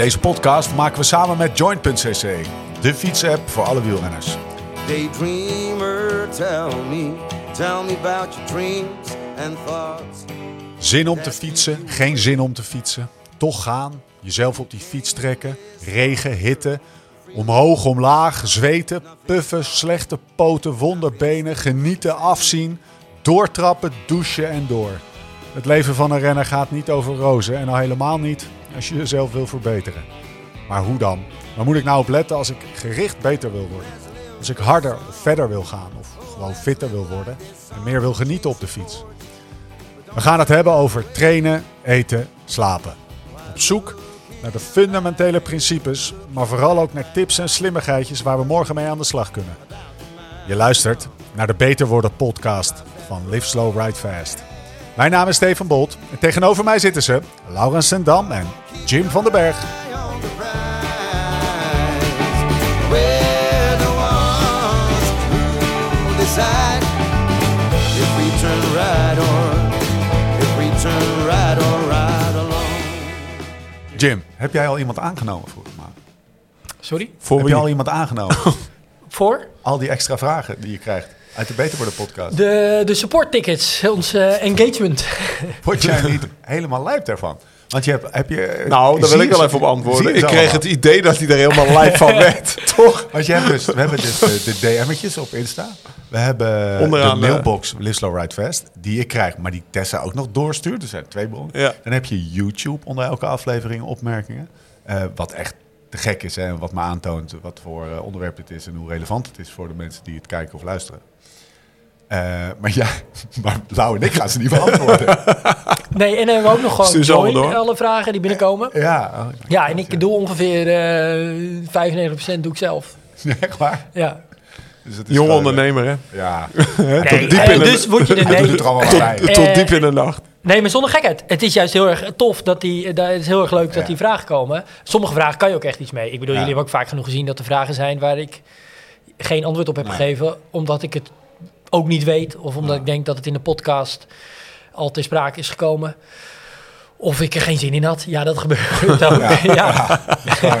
Deze podcast maken we samen met Joint.cc, de fietsapp voor alle wielrenners. Daydreamer, tell me, tell me about your dreams and thoughts. Zin om te fietsen, geen zin om te fietsen. Toch gaan, jezelf op die fiets trekken, regen, hitte. Omhoog, omlaag, zweten, puffen, slechte poten, wonderbenen, genieten, afzien. Doortrappen, douchen en door. Het leven van een renner gaat niet over rozen en al helemaal niet als je jezelf wil verbeteren. Maar hoe dan? Waar moet ik nou op letten als ik gericht beter wil worden? Als ik harder of verder wil gaan of gewoon fitter wil worden en meer wil genieten op de fiets? We gaan het hebben over trainen, eten, slapen. Op zoek naar de fundamentele principes, maar vooral ook naar tips en slimmigheidjes waar we morgen mee aan de slag kunnen. Je luistert naar de Beter Worden podcast van Live Slow Ride Fast. Mijn naam is Steven Bolt en tegenover mij zitten ze Laurens Sendam en Jim van den Berg. Jim, heb jij al iemand aangenomen voor maand? Sorry? Voor Heb je al iemand aangenomen? Voor? al die extra vragen die je krijgt uit de Beter Worden podcast. De, de support tickets, ons eh, engagement. Word jij niet helemaal lijp daarvan? Want je hebt, heb je... Nou, daar wil ik wel even op antwoorden. Ik kreeg het idee dat hij er helemaal live van werd. Toch? Want je hebt dus, we hebben dus de, de DM'tjes op Insta. We hebben Onderaan, de eh, mailbox Live Slow Ride Fast. Die ik krijg, maar die Tessa ook nog doorstuurt. Er zijn twee bronnen. Ja. Dan heb je YouTube onder elke aflevering opmerkingen. Eh, wat echt te gek is hè, en wat me aantoont wat voor eh, onderwerp dit is... en hoe relevant het is voor de mensen die het kijken of luisteren. Eh, maar ja, maar Lau en ik gaan ze niet beantwoorden. Nee, en dan hebben we ook nog gewoon join, door. alle vragen die binnenkomen. ja, oh, Ja, en ik doe ongeveer eh 95% doe ik zelf. Echt waar. Ja. Dus het is Jong gewoon, ondernemer, hè? eh, Ja, Nee, diep eh, in de- dus word je er hij doet nee. het er allemaal bij. Eh, Tot diep in de nacht. Nee, maar zonder gekheid. Het is juist heel erg tof dat die, eh, dat het is heel erg leuk dat Ja. die vragen komen. Sommige vragen kan je ook echt iets mee. Ik bedoel, Ja. jullie hebben ook vaak genoeg gezien dat er vragen zijn waar ik geen antwoord op heb Nee. gegeven, omdat ik het ook niet weet of omdat Ja. ik denk dat het in de podcast al ter sprake is gekomen. Of ik er geen zin in had. Ja, dat gebeurt ook. Ja, ja. Eh,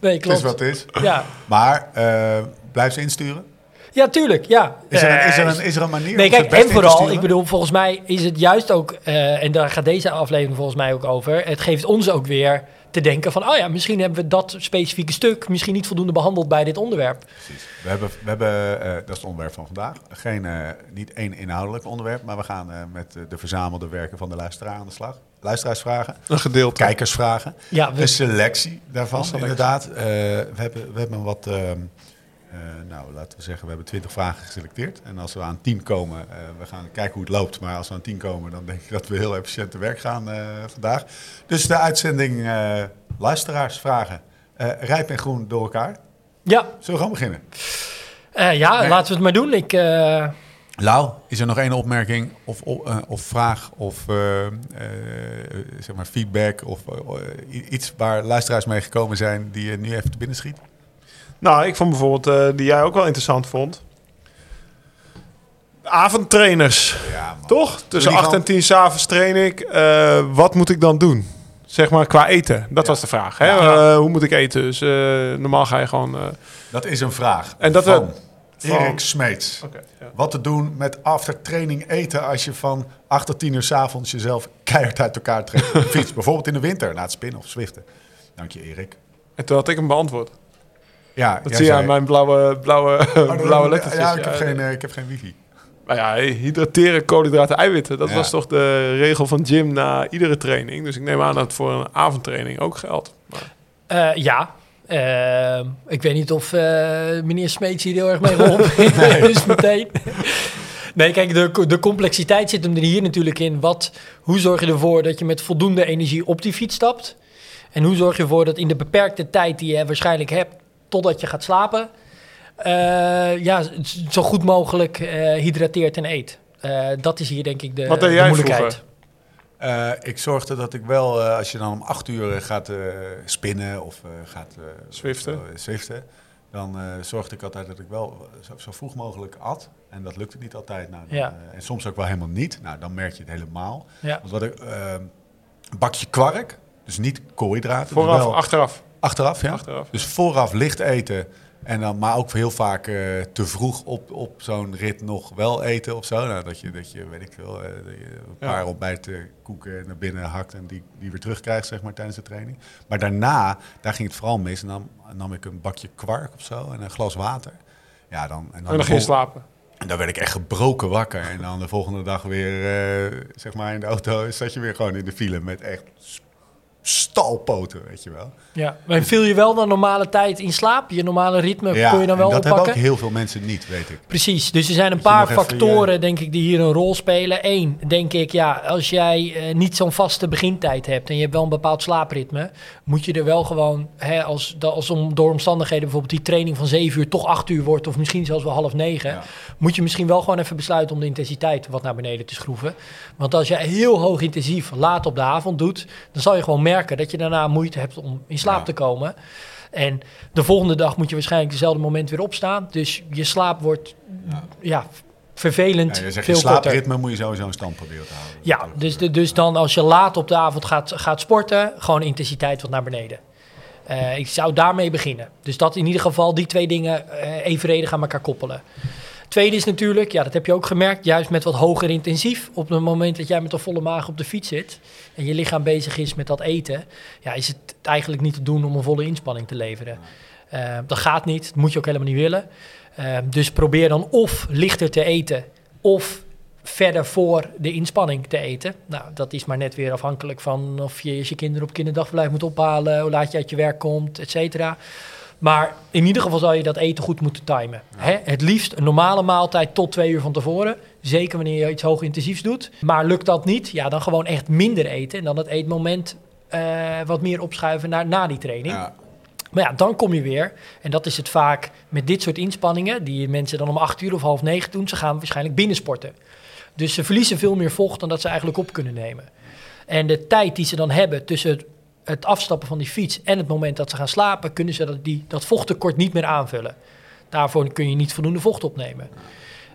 nee, het is klopt. wat het is. Ja. Maar eh, blijf ze insturen. ja, tuurlijk. Ja. Is er, een, is, er Eh, een, is er een manier Nee, kijk, en vooral, ik bedoel, volgens mij is het juist ook, eh, en daar gaat deze aflevering volgens mij ook over, het geeft ons ook weer te denken van, oh ja, misschien hebben we dat specifieke stuk misschien niet voldoende behandeld bij dit onderwerp. Precies. We hebben, we hebben eh, dat is het onderwerp van vandaag. Geen, eh, niet één inhoudelijk onderwerp, maar we gaan eh, met de verzamelde werken van de luisteraar aan de slag. Luisteraarsvragen, Een gedeelte. kijkersvragen, Ja, we- een selectie daarvan Een selectie. inderdaad. Eh, we, hebben, we hebben wat, ehm, eh, nou laten we zeggen, we hebben twintig vragen geselecteerd. En als we aan tien komen, eh, we gaan kijken hoe het loopt. Maar als we aan tien komen, dan denk ik dat we heel efficiënt te werk gaan eh, vandaag. Dus de uitzending luisteraarsvragen, rijp en groen door elkaar. Ja, Zullen we gewoon beginnen? ja Nee. laten we het maar doen. Ik, Lau, is er nog één opmerking of, of, of vraag of zeg maar feedback of iets waar luisteraars mee gekomen zijn die je nu even te binnen schiet? Nou, ik vond bijvoorbeeld, eh, die jij ook wel interessant vond. Avondtrainers, Ja, toch? Tussen die 8 gewoon- en 10 s'avonds train ik. Eh, wat moet ik dan doen? Zeg maar qua eten. Dat Ja. was de vraag. Hè? Ja. Eh, hoe moet ik eten? Dus normaal ga je gewoon... Dat is een vraag. En dat van Erik Smeets. Wat te doen met after training eten als je van 8 tot 10 uur 's avonds jezelf keihard uit elkaar trekt fiets. Bijvoorbeeld in de winter na het spinnen of zwiften. Dank je Erik. En toen had ik hem beantwoord. Ja, Dat zie je aan mijn blauwe, blauwe, Oh, blauwe lettertjes. Ja, ik heb, geen, eh, ik heb geen wifi. Nou ja, hydrateren, koolhydraten, eiwitten. Dat Ja. was toch de regel van Jim na iedere training. Dus ik neem aan dat het voor een avondtraining ook geldt. Maar, eh, ja, Eh, ik weet niet of eh, meneer Smeets hier heel erg mee geholpen heeft. dus meteen. Nee, kijk, de, de complexiteit zit hem er hier natuurlijk in. Wat, hoe zorg je ervoor dat je met voldoende energie op die fiets stapt? En hoe zorg je ervoor dat in de beperkte tijd die je waarschijnlijk hebt totdat je gaat slapen, eh, ja, zo goed mogelijk eh, hydrateert en eet. Eh, dat is hier denk ik de, Wat deed de jij moeilijkheid. Eh, ik zorgde dat ik wel, eh, als je dan om acht uur gaat eh, spinnen of eh, gaat eh, Zwiften. zwiften, dan eh, zorgde ik altijd dat ik wel zo, zo vroeg mogelijk at. En dat lukte niet altijd. Nou, dan, Ja. en soms ook wel helemaal niet. Nou, dan merk je het helemaal. Ja. Want wat ik, een bakje kwark Dus niet koolhydraten. dus Vooraf, wel- achteraf. Achteraf, ja. Achteraf. Dus vooraf licht eten. En dan, maar ook heel vaak eh, te vroeg op, op zo'n rit nog wel eten of zo. Nou, dat je, dat je weet ik veel, eh, een Ja. paar ontbijten koeken naar binnen hakt en die, die weer terugkrijgt zeg maar, tijdens de training. Maar daarna, daar ging het vooral mis. En dan nam ik een bakje kwark of zo en een glas water. Ja, dan, en dan, En dan ging je slapen. en dan werd ik echt gebroken wakker. En dan de volgende dag weer, eh, zeg maar, in de auto zat je weer gewoon in de file met echt stalpoten, weet je wel. Ja, maar viel je wel dan normale tijd in slaap? Je normale ritme kon je dan en wel dat oppakken? hebben ook heel veel mensen niet, weet ik. Precies, dus er zijn een Dat je paar even factoren, denk ik, die hier een rol spelen. Eén, denk ik, ja, als jij eh, niet zo'n vaste begintijd hebt en je hebt wel een bepaald slaapritme, moet je er wel gewoon, hè, als, als om, door omstandigheden bijvoorbeeld die training van 7 uur toch 8 uur wordt, of misschien zelfs wel half negen, Ja. moet je misschien wel gewoon even besluiten om de intensiteit wat naar beneden te schroeven. Want als je heel hoog intensief laat op de avond doet, dan zal je gewoon merken dat je daarna moeite hebt om in slaap Ja. te komen. En de volgende dag moet je waarschijnlijk dezelfde moment weer opstaan. Dus je slaap wordt ja, vervelend Ja, je je veel korter. slaapritme moet je sowieso in stand proberen te houden. Ja, dus, de, dus dan als je laat op de avond gaat, gaat sporten, gewoon intensiteit wat naar beneden. Eh, ik zou daarmee beginnen. Dus dat in ieder geval die twee dingen eh, evenredig aan elkaar koppelen. Tweede is natuurlijk, ja, dat heb je ook gemerkt, juist met wat hoger intensief. Op het moment dat jij met een volle maag op de fiets zit en je lichaam bezig is met dat eten, ja, is het eigenlijk niet te doen om een volle inspanning te leveren. Eh, dat gaat niet, dat moet je ook helemaal niet willen. Eh, dus probeer dan of lichter te eten, of verder voor de inspanning te eten. Nou, dat is maar net weer afhankelijk van of je je kinderen op kinderdagverblijf moet ophalen, hoe laat je uit je werk komt, et cetera. Maar in ieder geval zal je dat eten goed moeten timen. Hè? Het liefst een normale maaltijd tot twee uur van tevoren. Zeker wanneer je iets hoog intensiefs doet. Maar lukt dat niet, ja, dan gewoon echt minder eten. En dan het eetmoment eh, wat meer opschuiven naar na die training. Ja. Maar ja, dan kom je weer. En dat is het vaak met dit soort inspanningen, die mensen dan om acht uur of half negen doen. Ze gaan waarschijnlijk binnensporten. Dus ze verliezen veel meer vocht dan dat ze eigenlijk op kunnen nemen. En de tijd die ze dan hebben tussen het, afstappen van die fiets en het moment dat ze gaan slapen, kunnen ze dat, die, dat vochttekort niet meer aanvullen. Daarvoor kun je niet voldoende vocht opnemen.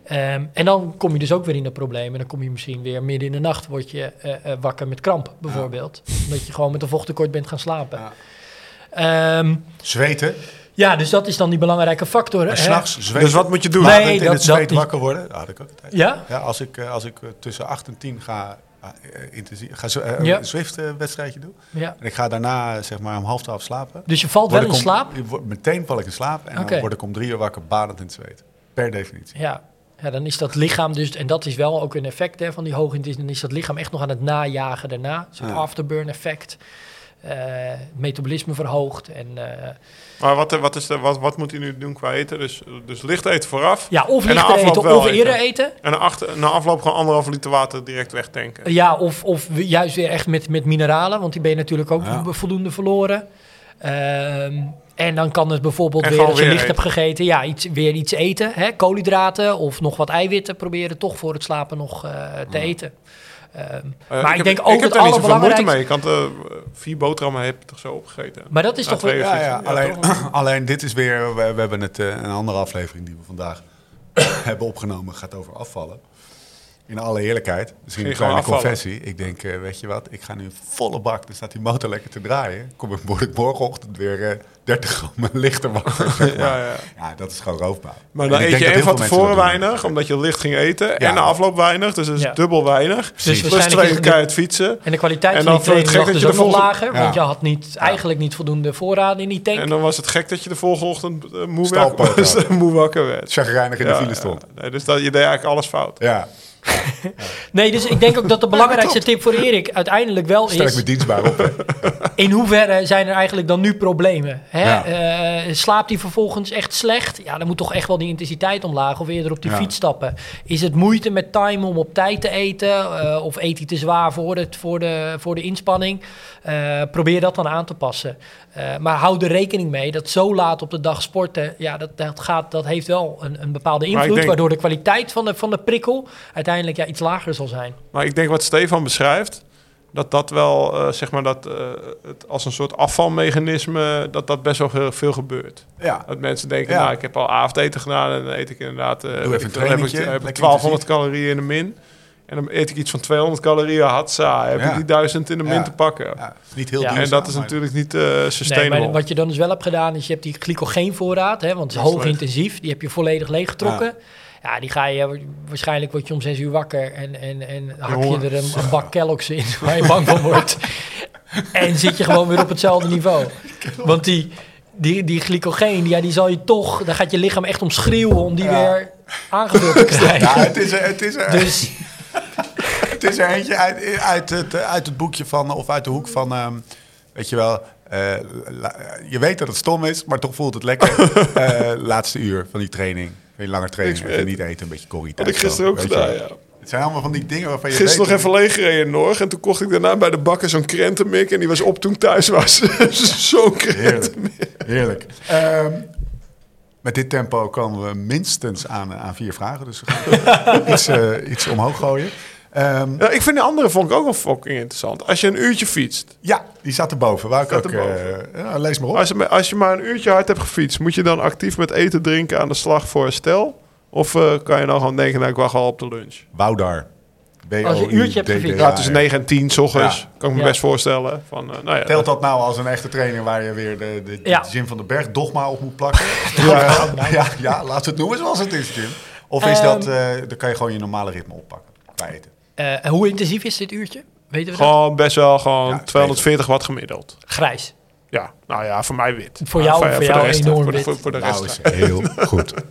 Ehm, en dan kom je dus ook weer in de problemen. Dan kom je misschien weer midden in de nacht word je eh, eh, wakker met kramp, bijvoorbeeld. Omdat je gewoon met een vochttekort bent gaan slapen. Ja. Ehm, Zweten. ja, dus dat is dan die belangrijke factor. S'nachts zweten. Dus wat moet je doen? Nee, Badend in dat- het dat zweet wakker worden. Dat had ik ook altijd. Ja? Ja, als ik, eh, als ik tussen 8 en 10 ga, intensief, ga zo- eh, Ja. een Zwift-wedstrijdje doen. ja. En ik ga daarna zeg maar om half twaalf slapen. Dus je valt wel in om- slaap? word- meteen val ik in slaap en dan word ik om drie uur wakker badend in het zweet. Per definitie. Ja. ja, dan is dat lichaam dus, en dat is wel ook een effect hè, van die hoge intensie, dan is dat lichaam echt nog aan het najagen daarna. Zo'n Ja. afterburn effect. Eh, metabolisme verhoogt. En, eh, Maar wat, wat, is de, wat, wat moet hij nu doen qua eten? Dus, dus licht eten vooraf. ja, of afloop eten of eerder eten. En na, achter, na afloop gewoon anderhalf liter water direct wegtanken. Ja, of, of juist weer echt met, met mineralen, want die ben je natuurlijk ook Ja. voldoende verloren. Ehm, en dan kan het bijvoorbeeld weer, als je weer licht eten. hebt gegeten, ja, iets, weer iets eten. Hè? Koolhydraten of nog wat eiwitten proberen toch voor het slapen nog eh, te eten. Ehm, Eh, maar ik, heb, denk ik ook heb het daar niet zoveel moeite allerbelangrijkste... mee. Ik had eh, vier boterhammen heb ik toch zo opgegeten. Maar dat is toch wel... Ja, ja, Ja, alleen, alleen dit is weer, we, we hebben het, eh, een andere aflevering die we vandaag hebben opgenomen, gaat over afvallen. In alle eerlijkheid, misschien een kleine confessie. Ik denk, eh, weet je wat, ik ga nu volle bak, dan staat die motor lekker te draaien. Kom ik, word ik morgenochtend weer eh 30 gram lichter wakker. zeg maar. Ja, ja. Ja, dat is gewoon roofbouw. Maar dan eet je één heel van tevoren weinig, omdat je licht ging eten. Ja. En na afloop weinig, dus dat is Ja. dubbel weinig. Dus Plus twee de- keihard fietsen. En de kwaliteit En van die training het was dus nog de lager. Ja. Want je had niet, eigenlijk niet voldoende voorraden in die tank. En dan was het gek dat je de volgende ochtend eh, moe, wakker werd. Chagrijnig in de file stond. Nee, dus dat, je deed eigenlijk alles fout. Ja, Nee, dus ik denk ook dat de belangrijkste tip voor Erik uiteindelijk wel is... me dienstbaar op. In hoeverre zijn er eigenlijk dan nu problemen? Hè? Ja. Eh, slaapt hij vervolgens echt slecht? Ja, dan moet toch echt wel die intensiteit omlaag of eerder op die Ja. fiets stappen. Is het moeite met time om op tijd te eten? Eh, of eet hij te zwaar voor, het, voor, de, voor de inspanning? Eh, probeer dat dan aan te passen. Eh, maar hou er rekening mee dat zo laat op de dag sporten, ja, dat, dat, gaat, dat heeft wel een, een bepaalde invloed, denk- waardoor de kwaliteit van de, van de prikkel uiteindelijk ja, iets lager zal zijn. Maar ik denk wat Stefan beschrijft, dat dat wel, eh, zeg maar, dat, eh, het als een soort afvalmechanisme, dat dat best wel veel, veel gebeurt. Ja, Dat mensen denken, Ja. nou, ik heb al avondeten gedaan en dan eet ik inderdaad, eh, even ik een heb ik, trainingtje, heb ik lekker 1200 calorieën in de min. En dan eet ik iets van 200 calorieën, hatsa. Heb Ja. ik die 1000 in de min Ja. te pakken. Niet heel Ja. duurzaam. En dat is maar- natuurlijk niet eh Nee, sustainable. maar wat je dan dus wel hebt gedaan, is je hebt die glycogeenvoorraad, hè, want het is hoog intensief. Die heb je volledig leeggetrokken. Ja, die ga je, waarschijnlijk word je om zes uur wakker en, en, en hak je er een, een bak Kellogg's in waar je bang van wordt. en zit je gewoon weer op hetzelfde niveau. Want die, die, die glycogeen, ja, die zal je toch, daar gaat je lichaam echt om schreeuwen om die Ja. weer aangevuld te krijgen. Ja, het is er, het is er, Dus het is er eentje uit, uit, het, uit het boekje van, of uit de hoek van, ehm, weet je wel, eh, la- je weet dat het stom is, maar toch voelt het lekker. Eh, laatste uur van die training, van die lange training, Ik even weet niet eten, een beetje corrie Had ik gisteren ook gedaan, ja. Het zijn allemaal van die dingen waarvan je Gisteren nog even leeggereden in Norg. En toen kocht ik daarna bij de bakker zo'n krentenmik. En die was op toen ik thuis was. zo'n krenten. Heerlijk. Heerlijk. Ehm, met dit tempo komen we minstens aan, aan vier vragen. Dus we gaan iets, eh, iets omhoog gooien. Ehm, Ja, ik vind de andere vond ik ook wel fucking interessant. Als je een uurtje fietst. ja, die staat erboven. Wou ik Staat ook, erboven. eh, ja, lees maar op. Als je, als je maar een uurtje hard hebt gefietst. Moet je dan actief met eten drinken aan de slag voor herstel? Of eh, kan je dan gewoon denken, nou ik wacht al op de lunch? Woudar. Als je een uurtje hebt gefietst. Ja, tussen 9 en 10 s ochtends. Ja. Kan ik me Ja. best voorstellen. Van, eh, nou ja, Telt dat nou als een echte trainer waar je weer de, de. Jim van den Berg dogma op moet plakken? ja, ja, ja, laat het noemen zoals het is, Jim. Of is Ehm. dat, eh, dan kan je gewoon je normale ritme oppakken bij eten. Eh, hoe intensief is dit uurtje? Weten we dat? Gewoon best wel gewoon Ja, 240 watt gemiddeld. Grijs. Ja, nou ja, voor mij wit. Voor jou- ja, voor de jou rest, enorm voor de, wit. voor, voor de Nou, rest. is heel goed.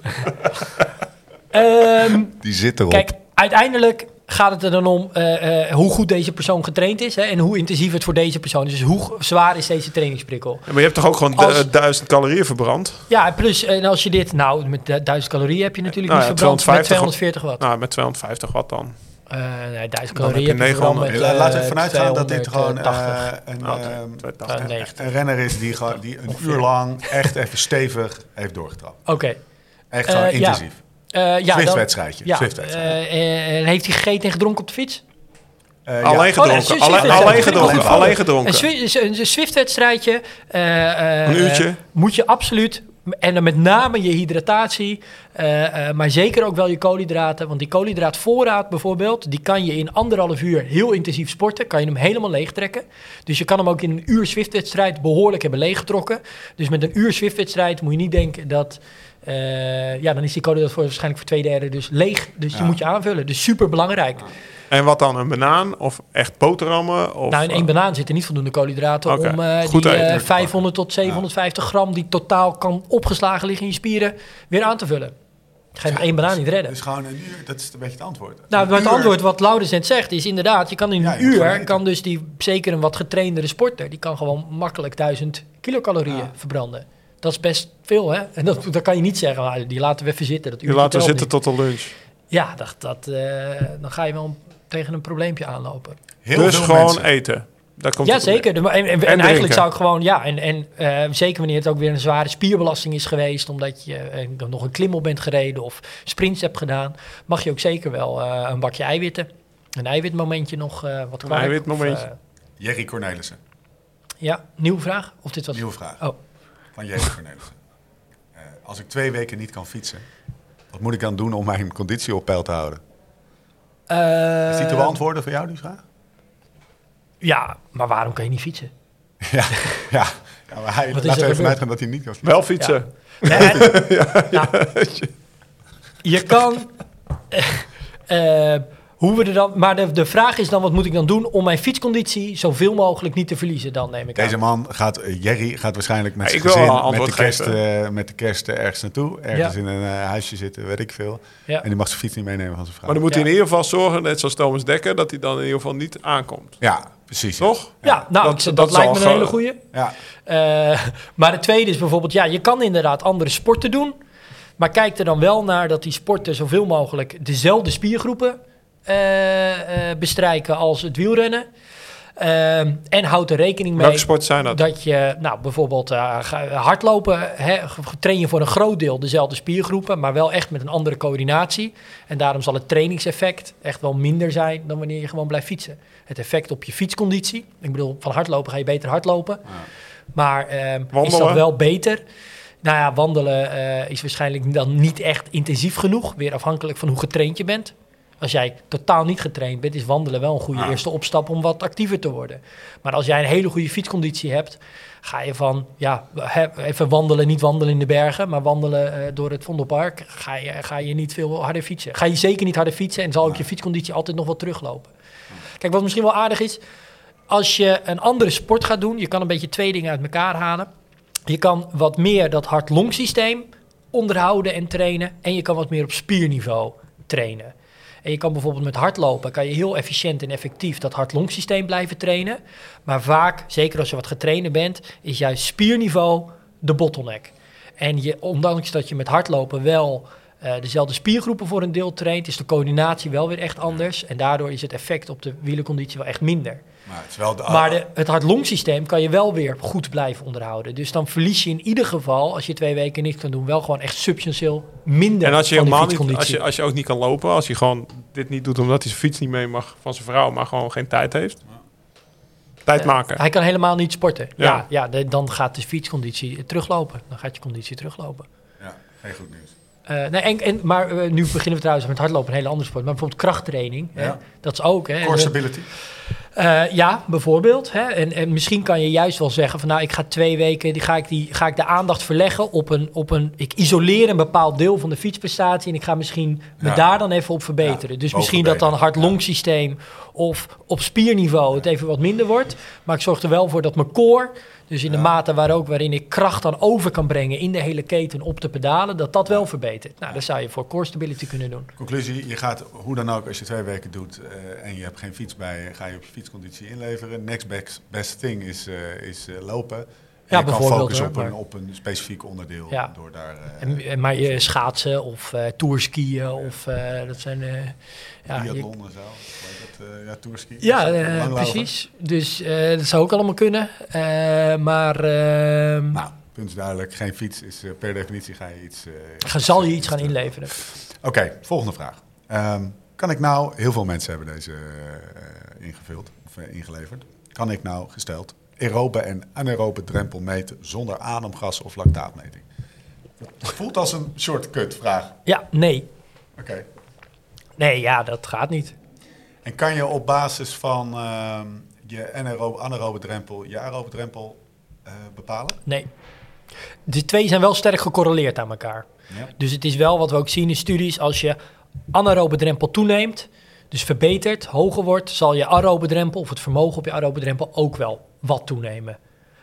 Ehm, Die zit erop. Kijk, uiteindelijk gaat het er dan om eh, eh, hoe goed deze persoon getraind is hè, en hoe intensief het voor deze persoon is. Dus hoe zwaar is deze trainingsprikkel? Ja, maar je hebt toch ook gewoon Als- du- 1000 calorieën verbrand? Ja, plus, en als je dit, nou, met du- 1000 calorieën heb je natuurlijk Nou niet ja, verbrand met 250 240 watt. Nou, met 250 watt dan. Eh nee, 1000 Dan heb calorieën je heb je verbrand 900. met La- eh, Laten we vanuit gaan dat dit gewoon 280. eh, een, Nou, ehm, 280. nee. een renner is die, gewoon, die een uur lang echt even stevig heeft doorgetrapt. Oké. Echt gewoon Eh, ja. intensief. Eh, ja, dan- Zwift-wedstrijdje. Ja, eh, en heeft hij gegeten en gedronken op de fiets? Eh, Alleen ja. ja, gedronken. Swift- alleen, alleen gedronken. Alleen Een, gedronken. Een Swift-wedstrijdje. eh, eh, Een uurtje. eh, moet je absoluut. En dan met name je hydratatie. eh, eh, maar zeker ook wel je koolhydraten. Want die koolhydraatvoorraad bijvoorbeeld. Die kan je in anderhalf uur heel intensief sporten. Kan je hem helemaal leegtrekken. Dus je kan hem ook in een uur Swift-wedstrijd behoorlijk hebben leeggetrokken. Dus met een uur Swift-wedstrijd moet je niet denken dat. Eh, ja, dan is die koolhydraat voor waarschijnlijk voor twee derde dus leeg. Dus Ja. die moet je aanvullen. Dus super belangrijk. En wat dan? Een banaan? Of echt boterhammen? Of, Nou, in één eh, banaan zitten niet voldoende koolhydraten om eh, goed die eh, 500 tot 750 gram die totaal kan opgeslagen liggen in je spieren weer aan te vullen. Ga je één banaan niet redden. Dus gewoon een uur, dat is een beetje het antwoord. Nou, maar het uur- antwoord wat Laurens net zegt is inderdaad, je kan in een je uur, kan dus die, zeker een wat getraindere sporter, die kan gewoon makkelijk 1000 kilocalorieën Ja. verbranden. Dat is best veel, hè? En dat, dat kan je niet zeggen, die laten we even zitten. Dat laat er telt zitten niet. tot de lunch. Ja, dat, dat, eh, dan ga je wel tegen een probleempje aanlopen. Heel dus veel gewoon mensen. eten. Daar komt Ja, zeker. De- En, en, en drinken. eigenlijk zou ik gewoon, ja, en, en eh, zeker wanneer het ook weer een zware spierbelasting is geweest, omdat je eh, nog een klim op bent gereden of sprints hebt gedaan, mag je ook zeker wel eh, een bakje eiwitten. Een eiwitmomentje nog eh wat kwijt. eiwitmomentje. Jerry Cornelissen. ja, nieuwe vraag? Of dit was... Nieuwe vraag. Oh. Van Jerry Cornelissen. Eh, als ik twee weken niet kan fietsen, wat moet ik dan doen om mijn conditie op peil te houden? Eh, Is die te beantwoorden voor jou, die vraag? Ja, maar waarom kan je niet fietsen? Ja, ja. ja maar hij, er we even gebeurd? vanuit gaan dat hij niet kan fietsen. Wel fietsen. Nee, nou, je kan. eh, eh, hoe we er dan. Maar de, de vraag is dan: wat moet ik dan doen om mijn fietsconditie zoveel mogelijk niet te verliezen? Dan neem ik Deze aan. man gaat, eh, Jerry gaat waarschijnlijk met zijn gezin een met de, kerst, geven. eh, met de kerst eh, ergens naartoe. Ergens Ja. in een eh, huisje zitten, weet ik veel. Ja. En die mag zijn fiets niet meenemen van zijn vrouw. Maar dan moet hij in ieder geval zorgen, net zoals Thomas Dekker, dat hij dan in ieder geval niet aankomt. Ja, precies. Toch? Ja, nou, dat- ik zeg, dat dat, lijkt me een hele goeie. Ja, Eh, maar het tweede is bijvoorbeeld, ja, je kan inderdaad andere sporten doen. Maar kijk er dan wel naar dat die sporten zoveel mogelijk dezelfde spiergroepen eh, eh, bestrijken als het wielrennen. Ehm, en houd er rekening mee Welke sporten zijn dat? dat je, nou bijvoorbeeld eh, hardlopen, hè, train je voor een groot deel dezelfde spiergroepen, maar wel echt met een andere coördinatie. En daarom zal het trainingseffect echt wel minder zijn dan wanneer je gewoon blijft fietsen. Het effect op je fietsconditie, ik bedoel, van hardlopen ga je beter hardlopen. Maar ehm, is dat wel beter? Nou ja, wandelen eh, is waarschijnlijk dan niet echt intensief genoeg. Weer afhankelijk van hoe getraind je bent. Als jij totaal niet getraind bent, is wandelen wel een goede Ah. eerste opstap om wat actiever te worden. Maar als jij een hele goede fietsconditie hebt, ga je van, ja, even wandelen, niet wandelen in de bergen, maar wandelen eh, door het Vondelpark, ga je, ga je niet veel harder fietsen. Ga je zeker niet harder fietsen en zal ook je fietsconditie altijd nog wel teruglopen. Kijk, wat misschien wel aardig is, als je een andere sport gaat doen, je kan een beetje twee dingen uit elkaar halen. Je kan wat meer dat hart-long systeem onderhouden en trainen. En je kan wat meer op spierniveau trainen. En je kan bijvoorbeeld met hardlopen, kan je heel efficiënt en effectief dat hart-long systeem blijven trainen. Maar vaak, zeker als je wat getrainer bent, is juist spierniveau de bottleneck. En je, ondanks dat je met hardlopen wel eh, dezelfde spiergroepen voor een deel traint, is de coördinatie wel weer echt anders. En daardoor is het effect op de wielenconditie wel echt minder. Maar het is wel de, Maar de, het hart-long-systeem kan je wel weer goed blijven onderhouden. Dus dan verlies je in ieder geval, als je twee weken niks kan doen, wel gewoon echt substantieel minder En als je helemaal niet, fietsconditie. als je, als je ook niet kan lopen, als hij gewoon dit niet doet omdat hij zijn fiets niet mee mag van zijn vrouw, maar gewoon geen tijd heeft. Tijd maken. Hij kan helemaal niet sporten. Ja, Ja. ja, de- dan gaat de fietsconditie teruglopen. Dan gaat je conditie teruglopen. Ja, geen goed nieuws. Eh, nee, en, en, maar eh, nu beginnen we trouwens met hardlopen, een hele andere sport. Maar bijvoorbeeld krachttraining, hè, dat is ook. Hè, Core stability. Eh, ja, bijvoorbeeld. Hè? En, en misschien kan je juist wel zeggen van nou, ik ga twee weken, die ga ik, die, ga ik de aandacht verleggen op een, op een, ik isoleer een bepaald deel van de fietsprestatie en ik ga misschien me Ja. daar dan even op verbeteren. Ja, dus misschien dat dan hart-long systeem of op spierniveau het even wat minder wordt. Maar ik zorg er wel voor dat mijn core, dus in de Ja. mate waar ook, waarin ik kracht dan over kan brengen in de hele keten op de pedalen, dat dat wel verbetert. Nou, dat zou je voor core stability kunnen doen. Conclusie, je gaat hoe dan ook, als je twee weken doet eh, en je hebt geen fiets bij je, ga je op je fietsconditie inleveren. Next best, best thing is, eh, is eh, lopen. En Ja, je kan focussen op, een, op een specifiek onderdeel Ja. door daar... eh, En, en maar je schaatsen of eh tourskiën of dat zijn... ja, je- Biathlon en zo. Dat? ja, tourski. Ja, precies. Dus dat zou ook allemaal kunnen. Maar ehm, Nou, punt is duidelijk. Geen fiets is per definitie ga je iets... ga- zal je iets gaan inleveren? Oké, volgende vraag. Ehm, kan ik nou, heel veel mensen hebben deze ingevuld ingeleverd. Kan ik nou gesteld aerobe en anaerobe drempel meten zonder ademgas of lactaatmeting? Het voelt als een shortcut vraag. Ja, nee. Oké. Nee, ja, dat gaat niet. En kan je op basis van ehm, je anaerobe, anaerobe drempel, je aerobe drempel eh, bepalen? Nee. De twee zijn wel sterk gecorreleerd aan elkaar. Ja. Dus het is wel wat we ook zien in studies. Als je anaerobe drempel toeneemt, dus verbetert, hoger wordt, zal je aerobe drempel of het vermogen op je aerobe drempel ook wel wat toenemen.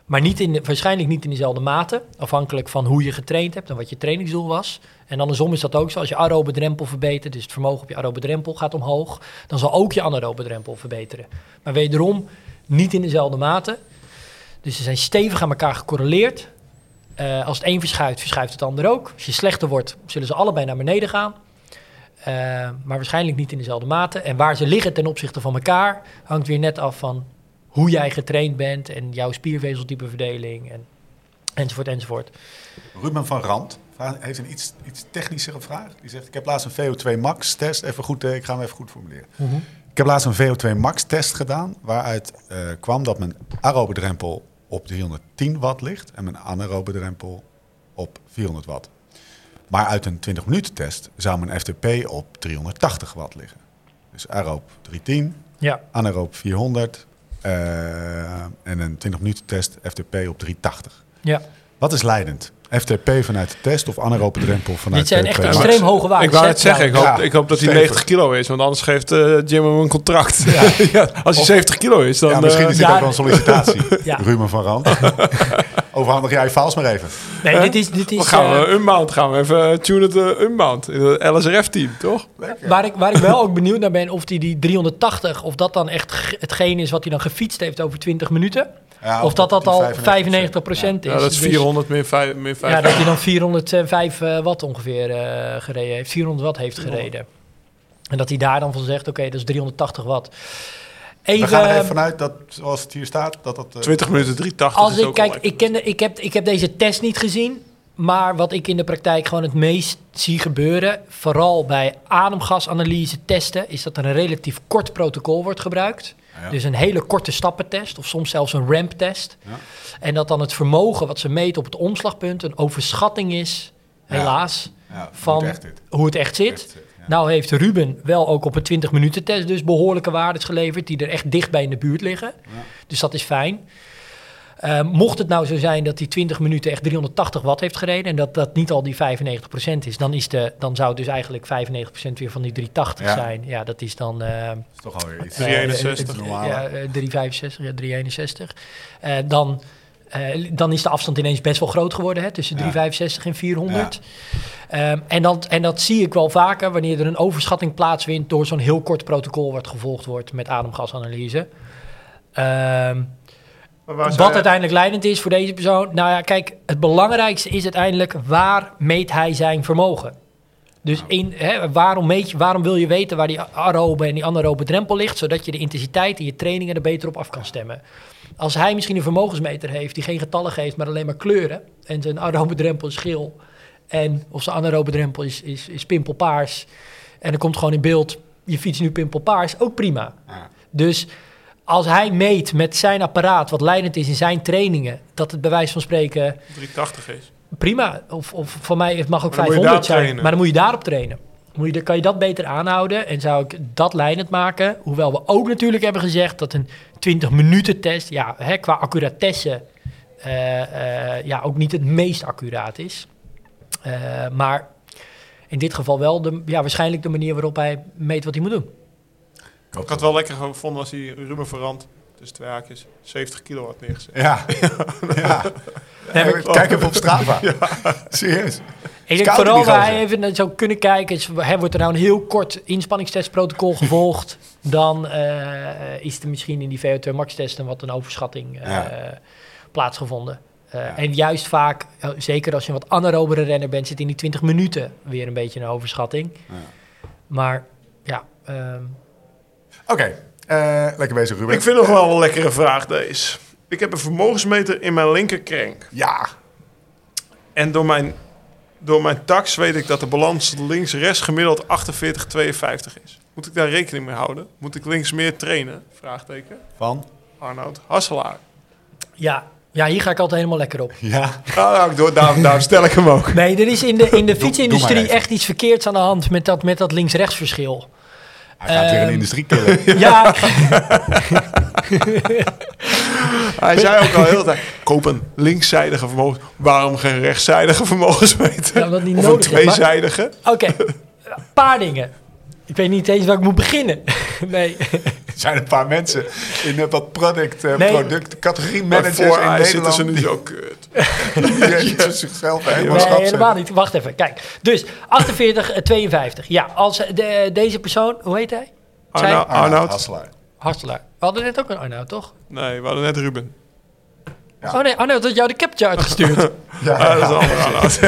Maar niet in, waarschijnlijk niet in dezelfde mate, afhankelijk van hoe je getraind hebt en wat je trainingsdoel was. En andersom is dat ook zo. Als je aerobe drempel verbetert, dus het vermogen op je aerobe drempel gaat omhoog, dan zal ook je anaerobe drempel verbeteren. Maar wederom niet in dezelfde mate. Dus ze zijn stevig aan elkaar gecorreleerd. Eh, als het een verschuift, verschuift het ander ook. Als je slechter wordt, zullen ze allebei naar beneden gaan. Eh, maar waarschijnlijk niet in dezelfde mate. En waar ze liggen ten opzichte van elkaar, hangt weer net af van hoe jij getraind bent en jouw spiervezeltypeverdeling en, enzovoort enzovoort. Ruben van Rand heeft een iets, iets technischere vraag. Die zegt, ik heb laatst een VO2 max test. Even goed, eh, ik ga hem even goed formuleren. Ik heb laatst een VO2 max test gedaan. Waaruit eh, kwam dat mijn aerobe drempel op 310 watt ligt. En mijn anaerobe drempel op 400 watt. Maar uit een 20 minuten test zou mijn FTP op 380 watt liggen. Dus aerobe 310, Ja, anaerobe 400. eh, en een 20 minuten test FTP op 380. ja. Wat is leidend? FTP vanuit de test of anaerobe drempel vanuit Dit zijn VO2 echt extreem hoge waarden. Ik wou het zeggen, ik hoop, Ja, ik hoop dat hij stevig. 90 kilo is, want anders geeft eh, Jim hem een contract. Ja. als hij Of- 70 kilo is, dan... Ja, misschien eh, is dit ja. ook wel een sollicitatie. Ja. Ruben van Rand. Overhandig jij je files maar even. Nee, dit is, dit we is gaan eh, we Unbound, gaan we even tunen het uh, Unbound. In het LSRF-team, toch? Waar ik, waar ik wel ook benieuwd naar ben of die, die 380, of dat dan echt hetgeen is wat hij dan gefietst heeft over 20 minuten. Ja, of dat dat al 95% 95% is. Ja, dat is Dus- 400 meer 5. Meer 5 Ja, dat hij dan 405 eh, watt ongeveer eh, gereden heeft. 400 watt heeft gereden. En dat hij daar dan van zegt, oké, dat is 380 watt. We Even, gaan er even vanuit dat, zoals het hier staat, dat dat... eh, 20 minuten 380 als is ik, ook kijk, ik, ken de, ik, heb, ik heb deze test niet gezien. Maar wat ik in de praktijk gewoon het meest zie gebeuren, vooral bij ademgasanalyse testen, is dat er een relatief kort protocol wordt gebruikt. Ja. Dus een hele korte stappentest, of soms zelfs een ramptest. Ja. En dat dan het vermogen wat ze meten op het omslagpunt een overschatting is, helaas, ja, van echt hoe het echt zit. Ja. Nou heeft Ruben wel ook op een 20 minuten test dus behoorlijke waardes geleverd... die er echt dichtbij in de buurt liggen. Dus dat is fijn. Eh, mocht het nou zo zijn dat hij 20 minuten echt 380 watt heeft gereden... en dat dat niet al die 95% is... dan, is de, dan zou het dus eigenlijk 95% weer van die 380 Ja. zijn. Ja, dat is dan... eh, Dat is toch alweer iets. 361. eh, normale. Ja, eh, 365, ja, 361. Eh, dan, eh, dan is de afstand ineens best wel groot geworden, hè, tussen Ja. 365 en 400. Ehm, en, dat, en dat zie ik wel vaker wanneer er een overschatting plaatsvindt door zo'n heel kort protocol wat gevolgd wordt met ademgasanalyse. Ehm, wat uiteindelijk leidend is voor deze persoon. Nou ja, kijk, het belangrijkste is uiteindelijk waar meet hij zijn vermogen. Dus in, hè, waarom, meet je, waarom wil je weten waar die aerobe en die anaerobe drempel ligt, zodat je de intensiteit in je trainingen er beter op af kan stemmen. Als hij misschien een vermogensmeter heeft die geen getallen geeft, maar alleen maar kleuren, en zijn aerobe drempel is geel, en of zijn anaerobe drempel is, is, is pimpelpaars, en er komt gewoon in beeld, je fiets nu pimpelpaars, ook prima. Ja. Dus als hij meet met zijn apparaat, wat leidend is in zijn trainingen, dat het bij wijze van spreken 380 is. prima, of, of voor mij het mag ook Maar dan moet je 500 daarop zijn, trainen. maar dan moet je daarop trainen. Moet je, dan kan je dat beter aanhouden en zou ik dat leidend maken. Hoewel we ook natuurlijk hebben gezegd dat een 20 minuten test, ja, hè, qua accuratesse, eh, eh, ja, ook niet het meest accuraat is. Eh, maar in dit geval wel de, ja, waarschijnlijk de manier waarop hij meet wat hij moet doen. Ik had wel lekker gevonden als hij Ruben Verrand, tussen twee haakjes, 70 kilo had neergezet. Ja. ja. Maar- Kijk even op Strava. Serieus. Ik denk vooral waar hij even naar zou kunnen kijken, is, hè, wordt er nou een heel kort inspanningstestprotocol gevolgd, dan eh, is er misschien in die VO2 max testen wat een overschatting eh, Ja. plaatsgevonden. Eh, En juist vaak, zeker als je een wat anaerobere renner bent, zit in die 20 minuten weer een beetje een overschatting. Ja. Maar ja, ehm, Oké. eh, lekker bezig, Ruben. Ik vind nog wel een lekkere vraag deze. Ik heb een vermogensmeter in mijn linkerkrenk. Ja. En door mijn, door mijn tax weet ik dat de balans links-rechts gemiddeld 48-52 is. Moet ik daar rekening mee houden? Moet ik links meer trainen? Vraagteken. Van? Arnoud Hasselaar. ja, ja, hier ga ik altijd helemaal lekker op. Ja. Nou, door, daarom, daarom stel ik hem ook. Nee, er is in de, in de fietsindustrie echt iets verkeerds aan de hand met dat, met dat links-rechts verschil. Hij gaat weer een Ehm, industrie killen. Ja, Hij zei ook al heel tijd, koop een linkszijdige vermogens. Waarom geen rechtszijdige vermogensmeter? Ja, omdat die of nodig een tweezijdige? Oké, een paar dingen. Ik weet niet eens waar ik moet beginnen. Nee, Er zijn een paar mensen in de wat product, eh, Nee. product categorie managers voor in hij zitten Nederland. ze nu kut. die die zichzelf helemaal nee helemaal niet. Wacht even. Kijk, dus 48, eh, 52. Ja, als eh, de, deze persoon, hoe heet hij? Zij? Arnoud, Arnoud. Hasselaar. Hartelaar. We hadden net ook een Arnoud, toch? Nee, we hadden net Ruben. Ja. Oh nee, Arnoud had jou de capture uitgestuurd. Ja, Ah, dat is een andere Arnoud.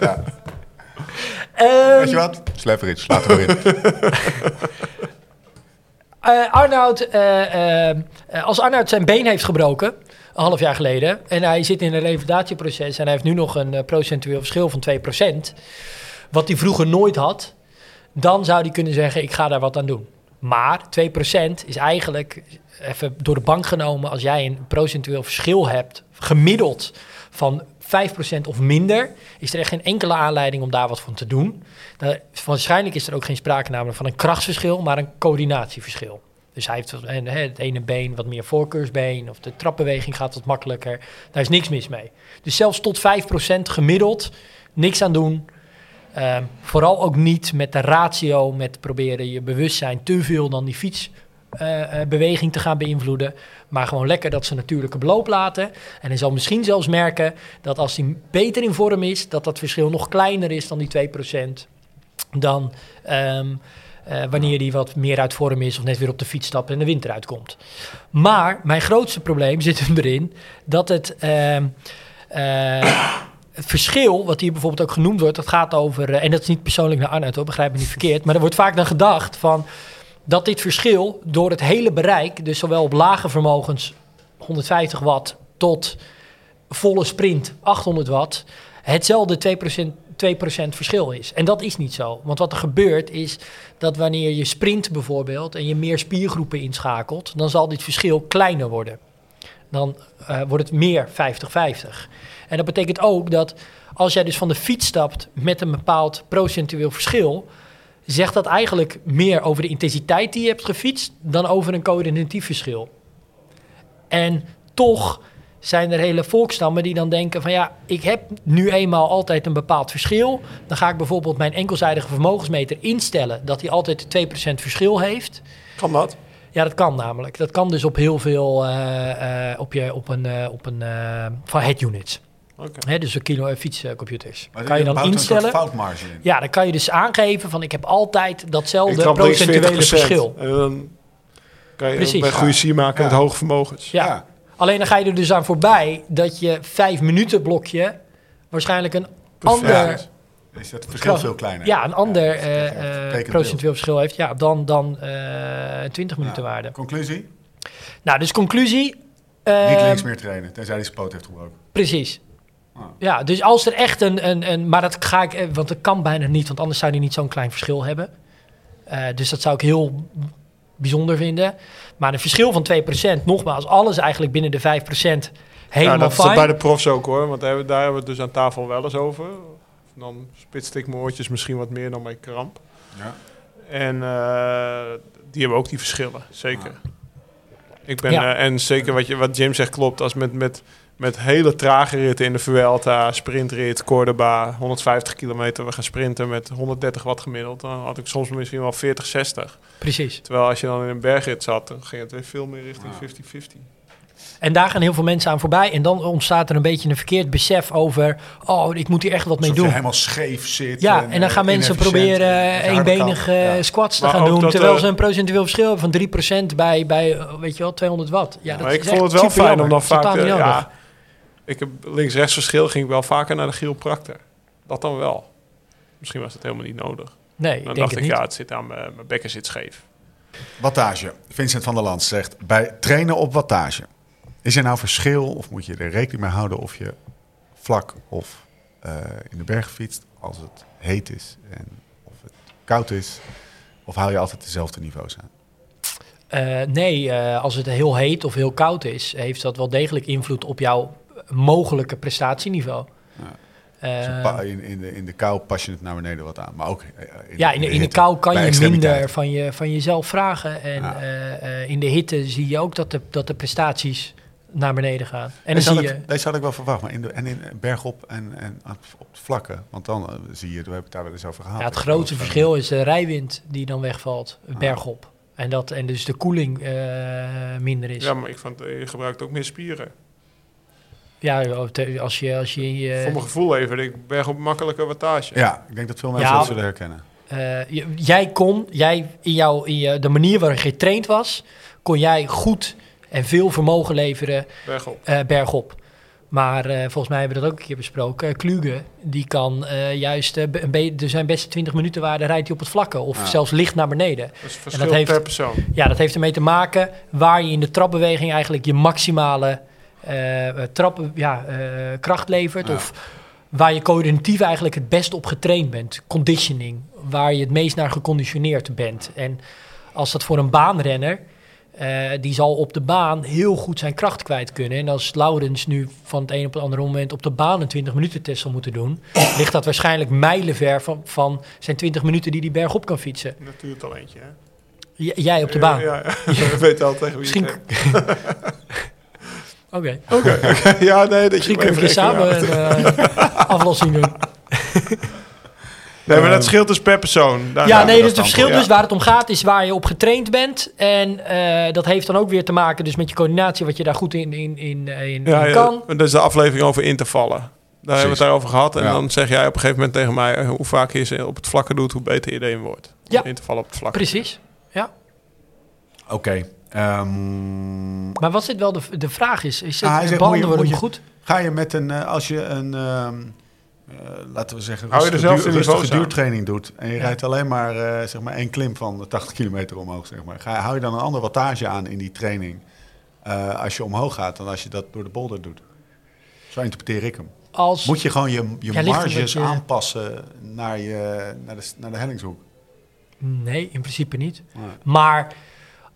Ja. Ehm, Weet je wat? Sleveridge, laat er maar in. eh, Arnoud, eh, eh, als Arnoud zijn been heeft gebroken, een half jaar geleden, en hij zit in een revalidatieproces en hij heeft nu nog een procentueel verschil van 2%, wat hij vroeger nooit had, dan zou hij kunnen zeggen, ik ga daar wat aan doen. Maar 2% is eigenlijk, even door de bank genomen, als jij een procentueel verschil hebt, gemiddeld van 5% of minder, is er echt geen enkele aanleiding om daar wat van te doen. Waarschijnlijk is er ook geen sprake namelijk van een krachtsverschil, maar een coördinatieverschil. Dus hij heeft en, het ene been wat meer voorkeursbeen, of de trapbeweging gaat wat makkelijker. Daar is niks mis mee. Dus zelfs tot 5% gemiddeld, niks aan doen. Ehm, vooral ook niet met de ratio, met proberen je bewustzijn te veel dan die fietsbeweging te gaan beïnvloeden. Maar gewoon lekker dat ze natuurlijke beloop laten. En hij zal misschien zelfs merken dat als hij beter in vorm is, dat dat verschil nog kleiner is dan die 2%. Dan ehm, eh, wanneer hij wat meer uit vorm is of net weer op de fiets stapt en de winter uitkomt. Maar mijn grootste probleem zit hem erin dat het. ehm, eh, het verschil, wat hier bijvoorbeeld ook genoemd wordt, dat gaat over, eh, en dat is niet persoonlijk naar Arnoud, hoor, begrijp me niet verkeerd, maar er wordt vaak dan gedacht van dat dit verschil door het hele bereik, dus zowel op lage vermogens 150 watt tot volle sprint 800 watt, hetzelfde 2%, 2% verschil is. En dat is niet zo. Want wat er gebeurt is dat wanneer je sprint bijvoorbeeld en je meer spiergroepen inschakelt, dan zal dit verschil kleiner worden. Dan eh, wordt het meer 50-50. En dat betekent ook dat als jij dus van de fiets stapt met een bepaald procentueel verschil, zegt dat eigenlijk meer over de intensiteit die je hebt gefietst dan over een coördinatief verschil. En toch zijn er hele volkstammen die dan denken van ja, ik heb nu eenmaal altijd een bepaald verschil. Dan ga ik bijvoorbeeld mijn enkelzijdige vermogensmeter instellen dat hij altijd 2% verschil heeft. Kan dat? Ja, dat kan namelijk. Dat kan dus op heel veel eh, op, je, op een, eh, op een van head units. Dus een kilo fietscomputers. Maar kan je dan bouwt een soort instellen. foutmarge in. Ja, dan kan je dus aangeven van ik heb altijd datzelfde procentuele 40%. verschil. En dan kan je Precies. bij goede sier maken Ja. met hoge vermogens. Ja. Ja. Alleen dan ga je er dus aan voorbij dat je vijf minuten blokje waarschijnlijk een ander. Is het verschil veel kleiner? ja, een ander Ja, eh, dat eh, procentueel verschil heeft ja, dan, dan eh 20 minuten Ja. waarde. Conclusie? Nou, dus conclusie. Niet ehm, links meer trainen, tenzij hij zijn poot heeft gebroken. Precies. Ja, dus als er echt een, een, een... Maar dat ga ik... eh, Want dat kan bijna niet, want anders zou hij niet zo'n klein verschil hebben. Eh, dus dat zou ik heel bijzonder vinden. Maar een verschil van 2%, nogmaals, alles eigenlijk binnen de 5% helemaal ja, dat is fijn. bij de profs ook hoor. Want daar hebben, daar hebben we het dus aan tafel wel eens over. Dan spitste ik mijn oortjes misschien wat meer dan mijn kramp. Ja. En eh, die hebben ook die verschillen, zeker. Ik ben, Ja. eh, en zeker wat, je, wat Jim zegt klopt. Als met, met, met hele trage ritten in de Vuelta, sprintrit, Cordoba, 150 kilometer, we gaan sprinten met 130 watt gemiddeld. Dan had ik soms misschien wel 40, 60. Precies. Terwijl als je dan in een bergrit zat, dan ging het weer veel meer richting 50-50. En daar gaan heel veel mensen aan voorbij. En dan ontstaat er een beetje een verkeerd besef over... Oh, ik moet hier echt wat mee Alsof je doen. helemaal scheef zit. Ja, en dan eh, gaan mensen proberen eh, je eenbenige. Ja. squats te Maar gaan doen. terwijl eh, ze een procentueel verschil hebben van 3% bij, bij eh, weet je wel, 200 watt. Ja, dat maar is ik vond het wel fijn om dan vaak... Eh, ja, ik heb links-rechts verschil, ging ik wel vaker naar de chiropractor. Dat dan wel. Misschien was het helemaal niet nodig. Nee, ik Dan denk dacht het ik, niet. ja, het zit aan mijn mijn bekken zit scheef. Wattage. Vincent van der Land zegt, bij trainen op wattage. Is er nou verschil of moet je er rekening mee houden of je vlak of eh, in de berg fietst als het heet is en of het koud is? Of hou je altijd dezelfde niveaus aan? Eh, nee, eh, als het heel heet of heel koud is, heeft dat wel degelijk invloed op jouw mogelijke prestatieniveau. Ja. Eh, Dus in, in, de, in de kou pas je het naar beneden wat aan. Maar ook eh, in, ja, in de, in de hitte. kou kan je minder van, je, van jezelf vragen. En Ja. eh, eh, in de hitte zie je ook dat de, dat de prestaties naar beneden gaan. En dan Deze zie had, je... had ik wel verwacht, maar in de, en in bergop en, en op vlakken. Want dan eh, zie je, we hebben het daar wel eens over gehad. Ja, het grootste verschil is de rijwind die dan wegvalt, Ah. bergop. En, dat, en dus de koeling eh, minder is. Ja, maar ik vond, eh, je gebruikt ook meer spieren. Ja, te- als je... Als je Voor mijn gevoel even, ik berg op makkelijke wattage. Ja, ik denk dat veel mensen Ja. dat zullen herkennen. eh, jij kon, jij in, jouw, in je, de manier waarop je getraind was, kon jij goed en veel vermogen leveren Bergop. eh, bergop. Maar eh, volgens mij hebben we dat ook een keer besproken. Uh, Kluge, die kan eh, juist be- een be- er zijn beste 20 minuten waarde rijdt hij op het vlakke. Of Ja. zelfs licht naar beneden. Dat is verschil heeft- per persoon. Ja, dat heeft ermee te maken waar je in de trapbeweging eigenlijk je maximale eh, eh, trap, ja, eh, kracht levert. Ja. Of waar je coördinatief eigenlijk het best op getraind bent. Conditioning, waar je het meest naar geconditioneerd bent. En als dat voor een baanrenner, die zal op de baan heel goed zijn kracht kwijt kunnen. En als Laurens nu van het een op het andere moment op de baan een 20 minuten test zal moeten doen, ligt dat waarschijnlijk mijlenver van, van zijn 20 minuten die die bergop kan fietsen. Natuurtalentje, hè? J- jij op de baan. Ja, ja. We weten al tegen wie Misschien- Oké. Oké, oké. Ja, nee, dat je Misschien kunnen we samen een eh, aflossing doen. Nee, maar dat scheelt dus per persoon. Daar Ja, nee, dus het verschil dus waar het om gaat is waar je op getraind bent. En eh, dat heeft dan ook weer te maken dus met je coördinatie, wat je daar goed in, in, in, eh, in, Ja, in ja, kan. dat is de aflevering over in te vallen. Daar hebben we het daarover gehad. En Ja. dan zeg jij op een gegeven moment tegen mij... hoe vaak je ze op het vlakke doet, hoe beter je erin wordt. Ja. In te vallen op het vlak. Precies. Ja. Oké. Ehm, Maar wat zit wel de, de vraag is, is het Ah, hij zegt, beantwoorden je- goed? ga je met een, eh, als je een, ehm, eh, laten we zeggen, Hou je rustige, duur, duurtraining doet en je Ja. rijdt alleen maar, eh, zeg maar één klim van 80 kilometer omhoog, zeg maar. Ga, hou je dan een andere wattage aan in die training eh, als je omhoog gaat dan als je dat door de bolder doet? Zo interpreteer ik hem. Als, Moet je gewoon je, je Ja, marges aanpassen naar, je, naar, de, naar de hellingshoek? Nee, in principe niet. Nee. Maar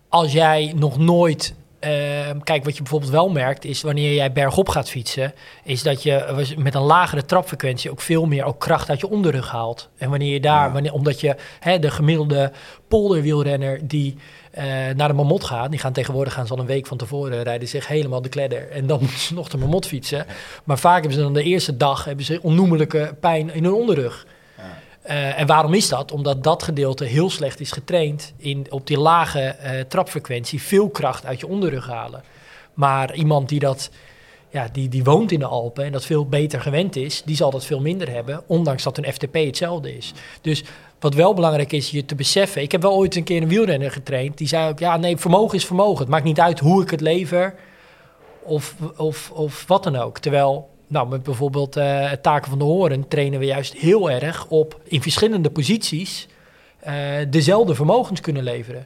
als jij nog nooit ehm, kijk, wat je bijvoorbeeld wel merkt is wanneer jij bergop gaat fietsen, is dat je met een lagere trapfrequentie ook veel meer ook kracht uit je onderrug haalt. En wanneer je daar, Ja. wanneer, omdat je hè, de gemiddelde polderwielrenner die eh, naar de Mamot gaat, die gaan tegenwoordig gaan ze al een week van tevoren rijden zich helemaal de kledder en dan moeten ze nog de Mamot fietsen. Maar vaak hebben ze dan de eerste dag hebben ze onnoemelijke pijn in hun onderrug. Eh, en waarom is dat? Omdat dat gedeelte heel slecht is getraind in op die lage eh, trapfrequentie veel kracht uit je onderrug halen. Maar iemand die dat, ja, die, die woont in de Alpen en dat veel beter gewend is, die zal dat veel minder hebben, ondanks dat een FTP hetzelfde is. Dus wat wel belangrijk is je te beseffen. Ik heb wel ooit een keer een wielrenner getraind. Die zei ook, ja nee, vermogen is vermogen. Het maakt niet uit hoe ik het lever of, of, of wat dan ook. Terwijl, nou, met bijvoorbeeld eh Taken van de Horen trainen we juist heel erg op in verschillende posities eh, dezelfde vermogens kunnen leveren.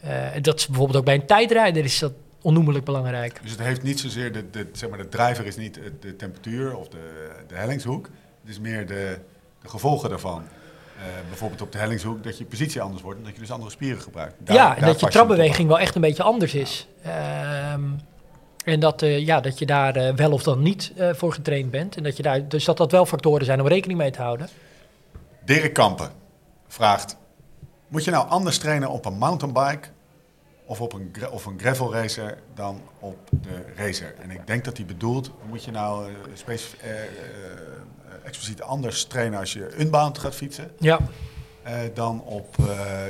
Eh, dat is bijvoorbeeld ook bij een tijdrijder is dat onnoemelijk belangrijk. Dus het heeft niet zozeer, de, de, zeg maar, de drijver is niet de- temperatuur of de, de hellingshoek. Het is meer de, de gevolgen daarvan. Bijvoorbeeld op de hellingshoek dat je positie anders wordt en dat je dus andere spieren gebruikt. Daar- ja, en dat je trapbeweging wel echt een beetje anders is. Ehm, en dat, eh, ja, dat je daar eh, wel of dan niet eh, voor getraind bent. En dat je daar, dus dat dat wel factoren zijn om rekening mee te houden. Dirk Kampen vraagt, moet je nou anders trainen op een mountainbike of op een, of een gravel racer dan op de racer? En ik denk dat hij bedoelt, moet je nou expliciet anders trainen als je unbound gaat fietsen Ja, dan op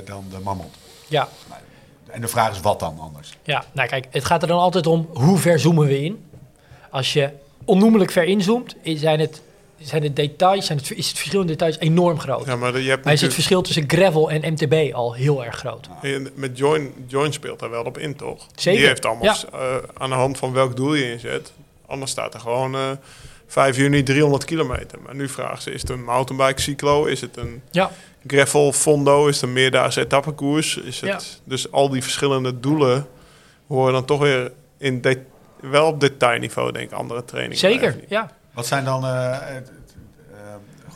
dan de Mammut? ja. En de vraag is wat dan anders? Ja, nou kijk, het gaat er dan altijd om hoe ver zoomen we in. Als je onnoemelijk ver inzoomt, zijn het, zijn de details, zijn het, is het verschil in details enorm groot. Ja, maar de- je hebt maar is het verschil tussen gravel en MTB al heel erg groot. En Met Join, Join speelt daar wel op in, toch? Zeker, Die heeft allemaal ja. eh, aan de hand van welk doel je inzet. Anders staat er gewoon eh 5 juni 300 kilometer. Maar nu vragen ze, is het een mountainbike cyclo? Is het een Ja, gravel fondo? Is een meerdaagse etappekoers? Is het, Dus al die verschillende doelen horen dan toch weer in de, wel op detailniveau, denk ik, andere trainingen. zeker. Ja. Wat zijn dan, eh, eh,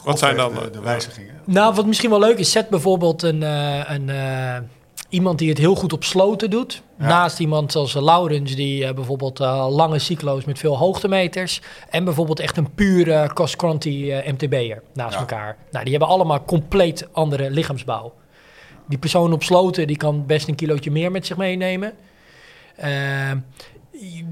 Wat zijn dan, de, de wijzigingen? Nou, wat misschien wel leuk is, zet bijvoorbeeld een, eh, een, eh, iemand die het heel goed op sloten doet. Ja. Naast iemand zoals eh, Laurens, die eh, bijvoorbeeld eh, lange cyclo's met veel hoogtemeters. En bijvoorbeeld echt een pure cross-country MTB'er naast Ja. elkaar. Nou, die hebben allemaal compleet andere lichaamsbouw. Die persoon op sloten, die kan best een kilootje meer met zich meenemen.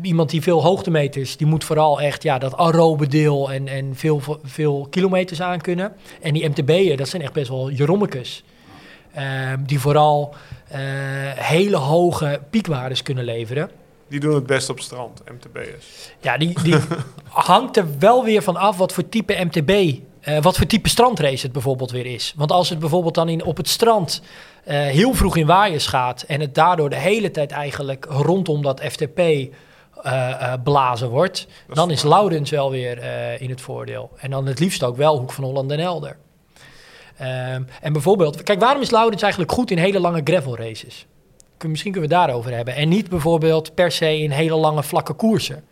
Iemand die veel hoogtemeters, die moet vooral echt ja, dat aerobe deel en, en veel, veel kilometers aankunnen. En die MTB'en, dat zijn echt best wel jerommekes. Die vooral hele hoge piekwaardes kunnen leveren. Die doen het best op strand, MTB'ers. Ja, die, die hangt er wel weer van af wat voor type MTB, eh, wat voor type strandrace het bijvoorbeeld weer is. Want als het bijvoorbeeld dan in, op het strand eh, heel vroeg in waaiers gaat en het daardoor de hele tijd eigenlijk rondom dat FTP eh, eh, blazen wordt, dan is. Laurens wel weer eh, in het voordeel. En dan het liefst ook wel Hoek van Holland en Elder. Ehm, en bijvoorbeeld, kijk, waarom is Laurens eigenlijk goed in hele lange gravel races? Kun- Misschien kunnen we het daarover hebben. En niet bijvoorbeeld per se in hele lange vlakke koersen.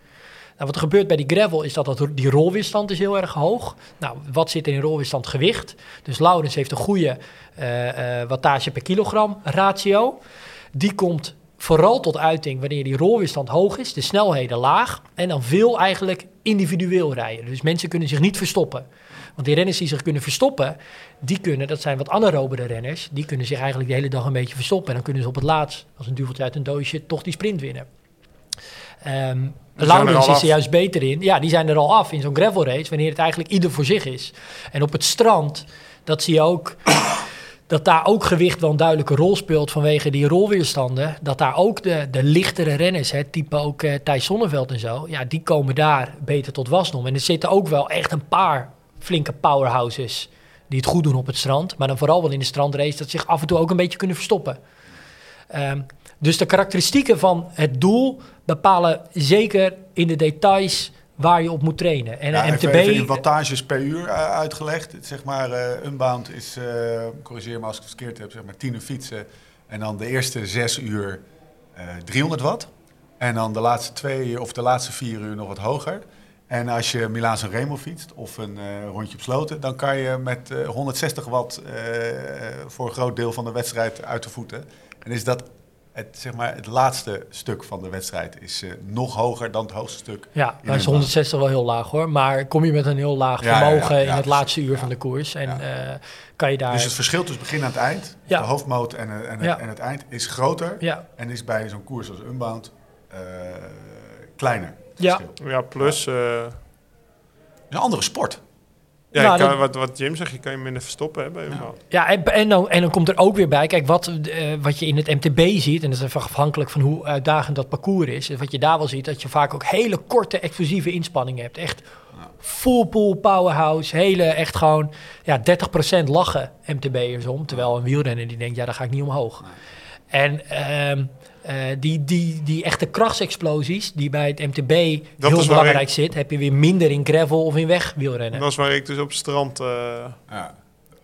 Nou, wat er gebeurt bij die gravel is dat, dat die rolweerstand is heel erg hoog. Nou, wat zit er in rolweerstand? Gewicht. Dus Laurens heeft een goede eh, eh, wattage per kilogram ratio. Die komt vooral tot uiting wanneer die rolweerstand hoog is, de snelheden laag en dan veel eigenlijk individueel rijden. Dus mensen kunnen zich niet verstoppen. Want die renners die zich kunnen verstoppen, die kunnen, dat zijn wat anaerobere renners, die kunnen zich eigenlijk de hele dag een beetje verstoppen. En dan kunnen ze op het laatst, als een duveltje uit een doosje, toch die sprint winnen. Er Laurens is af. juist beter in. Ja, die zijn er al af in zo'n gravel race, wanneer het eigenlijk ieder voor zich is. En op het strand, dat zie je ook, dat daar ook gewicht wel een duidelijke rol speelt vanwege die rolweerstanden. Dat daar ook de, de lichtere renners, hè, type ook eh Thijs Zonneveld en zo, ja, die komen daar beter tot wasdom. En er zitten ook wel echt een paar flinke powerhouses die het goed doen op het strand. Maar dan vooral wel in de strandrace, dat zich af en toe ook een beetje kunnen verstoppen. Ehm, dus de karakteristieken van het doel bepalen zeker in de details waar je op moet trainen. En Ja, MTB... even in wattages per uur eh, uitgelegd. Zeg maar, eh unbound is, eh, corrigeer me als ik het verkeerd heb, zeg maar 10 uur fietsen. En dan de eerste 6 uur eh 300 watt. En dan de laatste twee of de laatste vier uur nog wat hoger. En als je Milaan San Remo fietst of een eh, rondje op sloten, dan kan je met eh, 160 watt eh, voor een groot deel van de wedstrijd uit de voeten. En is dat het, zeg maar, het laatste stuk van de wedstrijd is eh, nog hoger dan het hoogste stuk. Ja, dan is een 160 wel heel laag hoor. Maar kom je met een heel laag Ja, vermogen ja, in het laatste uur van de koers. En eh, kan je daar... Dus het verschil tussen begin en het eind, de hoofdmoot en, eh, en, het, en het eind, is groter. En is bij zo'n koers als Unbound eh, kleiner. Ja. Ja, plus... eh, een andere sport. ja, Nou, je kan, dat- wat, wat Jim zegt, je kan je minder verstoppen hè, bij een bal. ja en, en, dan, en dan komt er ook weer bij, kijk, wat, eh, wat je in het MTB ziet, en dat is even afhankelijk van hoe uitdagend dat parcours is, is wat je daar wel ziet, dat je vaak ook hele korte, explosieve inspanningen hebt. Echt full pool powerhouse, hele, echt gewoon, ja, 30% lachen MTB'ers om, terwijl een wielrenner die denkt, ja, daar ga ik niet omhoog. En ehm, eh, die, die, die echte krachtsexplosies, die bij het MTB Dat heel belangrijk zit, heb je weer minder in gravel of in weg wielrennen. Dat is waar ik dus op het strand... eh, Ja,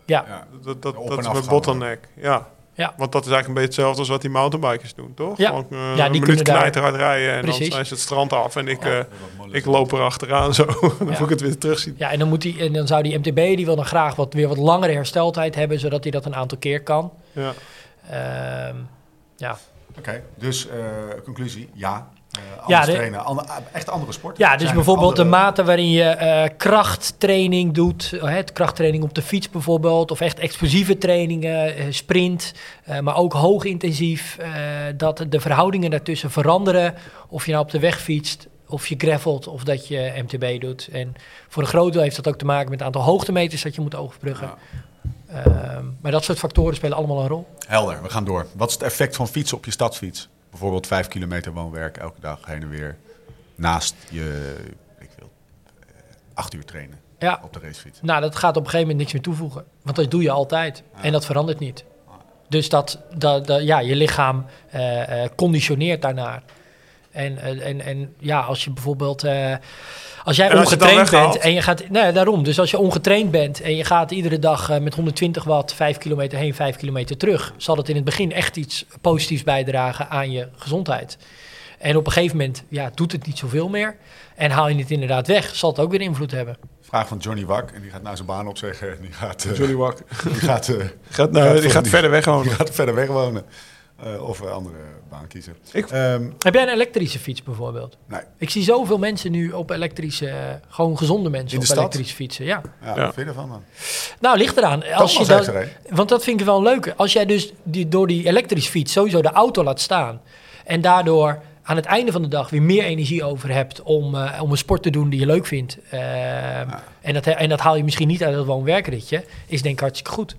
Ja, dat dat, is mijn bottleneck. Ja. Ja. Want dat is eigenlijk een beetje hetzelfde als wat die mountainbikers doen, toch? Ja. Gewoon, eh, Ja, een die minuut kunnen daar- rijden en Precies. dan zijn ze het strand af en ik, Ja. eh, ik loop er achteraan zo. dan Ja. moet ik het weer terugzien. Ja, en dan, moet die, en dan zou die MTB die wil dan graag wat, weer wat langere hersteltijd hebben, zodat hij dat een aantal keer kan. Ja. Ehm, ja. Oké, dus eh, conclusie, ja. Eh de- trainen, ander- echt andere sport. ja, dus Zijn bijvoorbeeld andere- de mate waarin je eh, krachttraining doet, eh, het krachttraining op de fiets bijvoorbeeld, of echt explosieve trainingen, eh, sprint, eh, maar ook hoogintensief, eh dat de verhoudingen daartussen veranderen, of je nou op de weg fietst, of je gravelt, of dat je MTB doet. En voor een groot deel heeft dat ook te maken met het aantal hoogtemeters dat je moet overbruggen. Ja. Ehm, maar dat soort factoren spelen allemaal een rol. Helder, we gaan door. Wat is het effect van fietsen op je stadsfiets? Bijvoorbeeld vijf kilometer woonwerk elke dag heen en weer. Naast je, ik wil, eh, acht uur trainen Ja, op de racefiets. nou, dat gaat op een gegeven moment niks meer toevoegen. Want dat doe je altijd. En dat verandert niet. Dus dat, dat, dat- ja, je lichaam eh, eh, conditioneert daarnaar. En, en, en ja, als je bijvoorbeeld... eh, als jij En als je het dan ongetraind bent en je gaat... Nee, daarom. Dus als je ongetraind bent en je gaat iedere dag eh, met 120 watt 5 kilometer heen, 5 kilometer terug... zal het in het begin echt iets positiefs bijdragen aan je gezondheid. En op een gegeven moment ja, doet het niet zoveel meer. En haal je het inderdaad weg, zal het ook weer invloed hebben. Vraag van Johnny Wak, en die gaat nou zijn baan opzeggen. En die gaat, eh, Johnny Wack. die gaat, eh, Gaat, nou, die gaat verder weg die gewoon. gaat verder weg wonen. Eh, of een andere baan kiezen. Ik- Ehm, Heb jij een elektrische fiets bijvoorbeeld? nee, Ik zie zoveel mensen nu op elektrische, eh, gewoon gezonde mensen In op stad? elektrische fietsen. Ja. ja, Ja. wat vind je ervan dan? Nou, ligt eraan. Als je er want dat vind ik wel leuk. Als jij dus die, door die elektrische fiets sowieso de auto laat staan en daardoor aan het einde van de dag weer meer energie over hebt om, eh, om een sport te doen die je leuk vindt. en, dat, en dat haal je misschien niet uit het woon-werkritje, is denk ik hartstikke goed.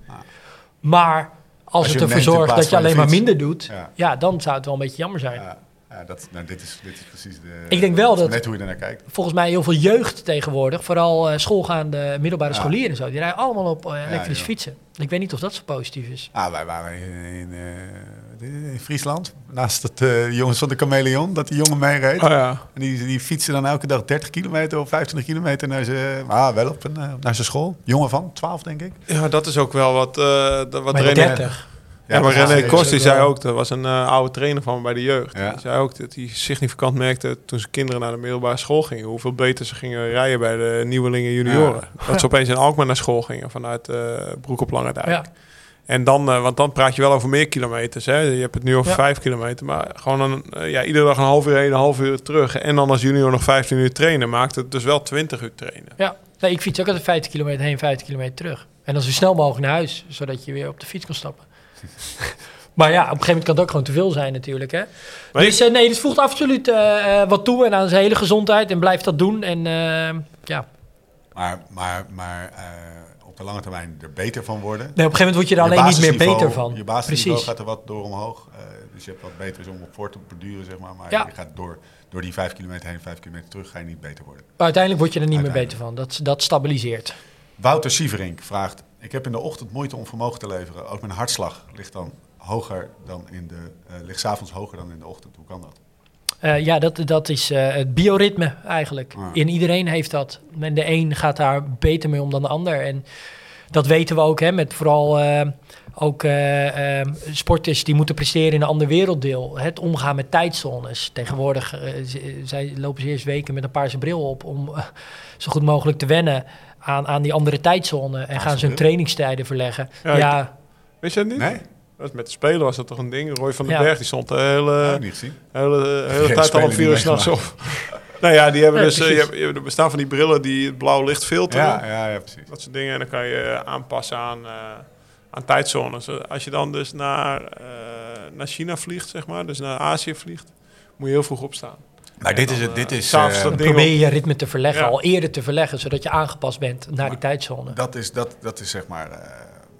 Maar als, het ervoor zorgt dat je alleen maar minder doet, Ja. ja. dan zou het wel een beetje jammer zijn. Ja, ja dat, nou, dit, is, dit is precies de... Ik denk wel dat Net hoe je ernaar kijkt. volgens mij heel veel jeugd tegenwoordig, vooral eh, schoolgaande middelbare Ja. scholieren en zo, die rijden allemaal op eh, elektrische joh. fietsen. Ik weet niet of dat zo positief is. Ah, wij waren in, in, eh, in Friesland, naast het eh, jongens van de Chameleon, dat die jongen meereed. Oh ja. En die, die fietsen dan elke dag 30 kilometer of 25 kilometer naar zijn, ah, wel op een, eh, naar zijn school. Jongen van 12, denk ik. ja, dat is ook wel wat, eh, dat- wat Maar René... 30. Ja, maar René Kost die zei ook, dat was een eh, oude trainer van me bij de jeugd. Ja. Die zei ook dat hij significant merkte toen zijn kinderen naar de middelbare school gingen, hoeveel beter ze gingen rijden bij de nieuwelingen junioren. Dat ze opeens in Alkmaar naar school gingen vanuit eh Broek op Lange Dijk. Ja. En dan, eh, want dan praat je wel over meer kilometers. Hè? Je hebt het nu over Ja. vijf kilometer, maar gewoon een, ja, iedere dag een half uur heen, een half uur terug. En dan als junior nog 15 uur trainen, maakt het dus wel 20 uur trainen. Ja, nee, ik fiets ook altijd 50 kilometer heen, 50 kilometer terug. En dan zo snel mogelijk naar huis, zodat je weer op de fiets kan stappen. maar ja, op een gegeven moment kan het ook gewoon te veel zijn natuurlijk. Hè? Maar dus eh, nee, dit voegt absoluut eh, eh, wat toe en aan zijn hele gezondheid. En blijft dat doen. En eh, ja, Maar, maar, maar eh, op de lange termijn er beter van worden. nee, op een gegeven moment word je er Je alleen niet meer beter van. Je basisniveau Precies. gaat er wat door omhoog. eh, dus je hebt wat beter om op voor te borduren, zeg maar. Maar Ja. je gaat door, door die 5 kilometer heen, 5 kilometer terug, ga je niet beter worden. Maar uiteindelijk word je er niet meer beter van. Dat, dat stabiliseert. Wouter Sieverink vraagt: Ik heb in de ochtend moeite om vermogen te leveren. Ook mijn hartslag ligt dan hoger dan in de. eh ligt 's avonds hoger dan in de ochtend. Hoe kan dat? Eh, ja, dat, dat is eh, het bioritme eigenlijk. En iedereen heeft dat. En de een gaat daar beter mee om dan de ander. En dat weten we ook, hè, met vooral ook sporters die moeten presteren in een ander werelddeel. Het omgaan met tijdzones. Tegenwoordig zij lopen ze eerst weken met een paarse bril op om zo goed mogelijk te wennen aan, aan die andere tijdzone. En gaan ze hun trainingstijden verleggen. Ja, Ja, ik- Weet je dat niet? Nee? Dat Met de Spelen was dat toch een ding. Roy van den Ja. Berg, die stond de hele, Ja, niet hele, hele tijd al om vier uur s'nachts op. nou ja, die hebben Ja, dus... eh, je je er bestaan van die brillen die het blauw licht filteren. Ja, ja, ja, precies. Dat soort dingen. En dan kan je eh, aanpassen aan, eh, aan tijdzones. Als je dan dus naar, eh, naar China vliegt, zeg maar, dus naar Azië vliegt, moet je heel vroeg opstaan. Maar dit is dan, het. Dit eh, is, eh, dat Dan probeer je je ritme te verleggen, Ja. al eerder te verleggen, zodat je aangepast bent naar die tijdzone. dat, is, dat, dat is zeg maar eh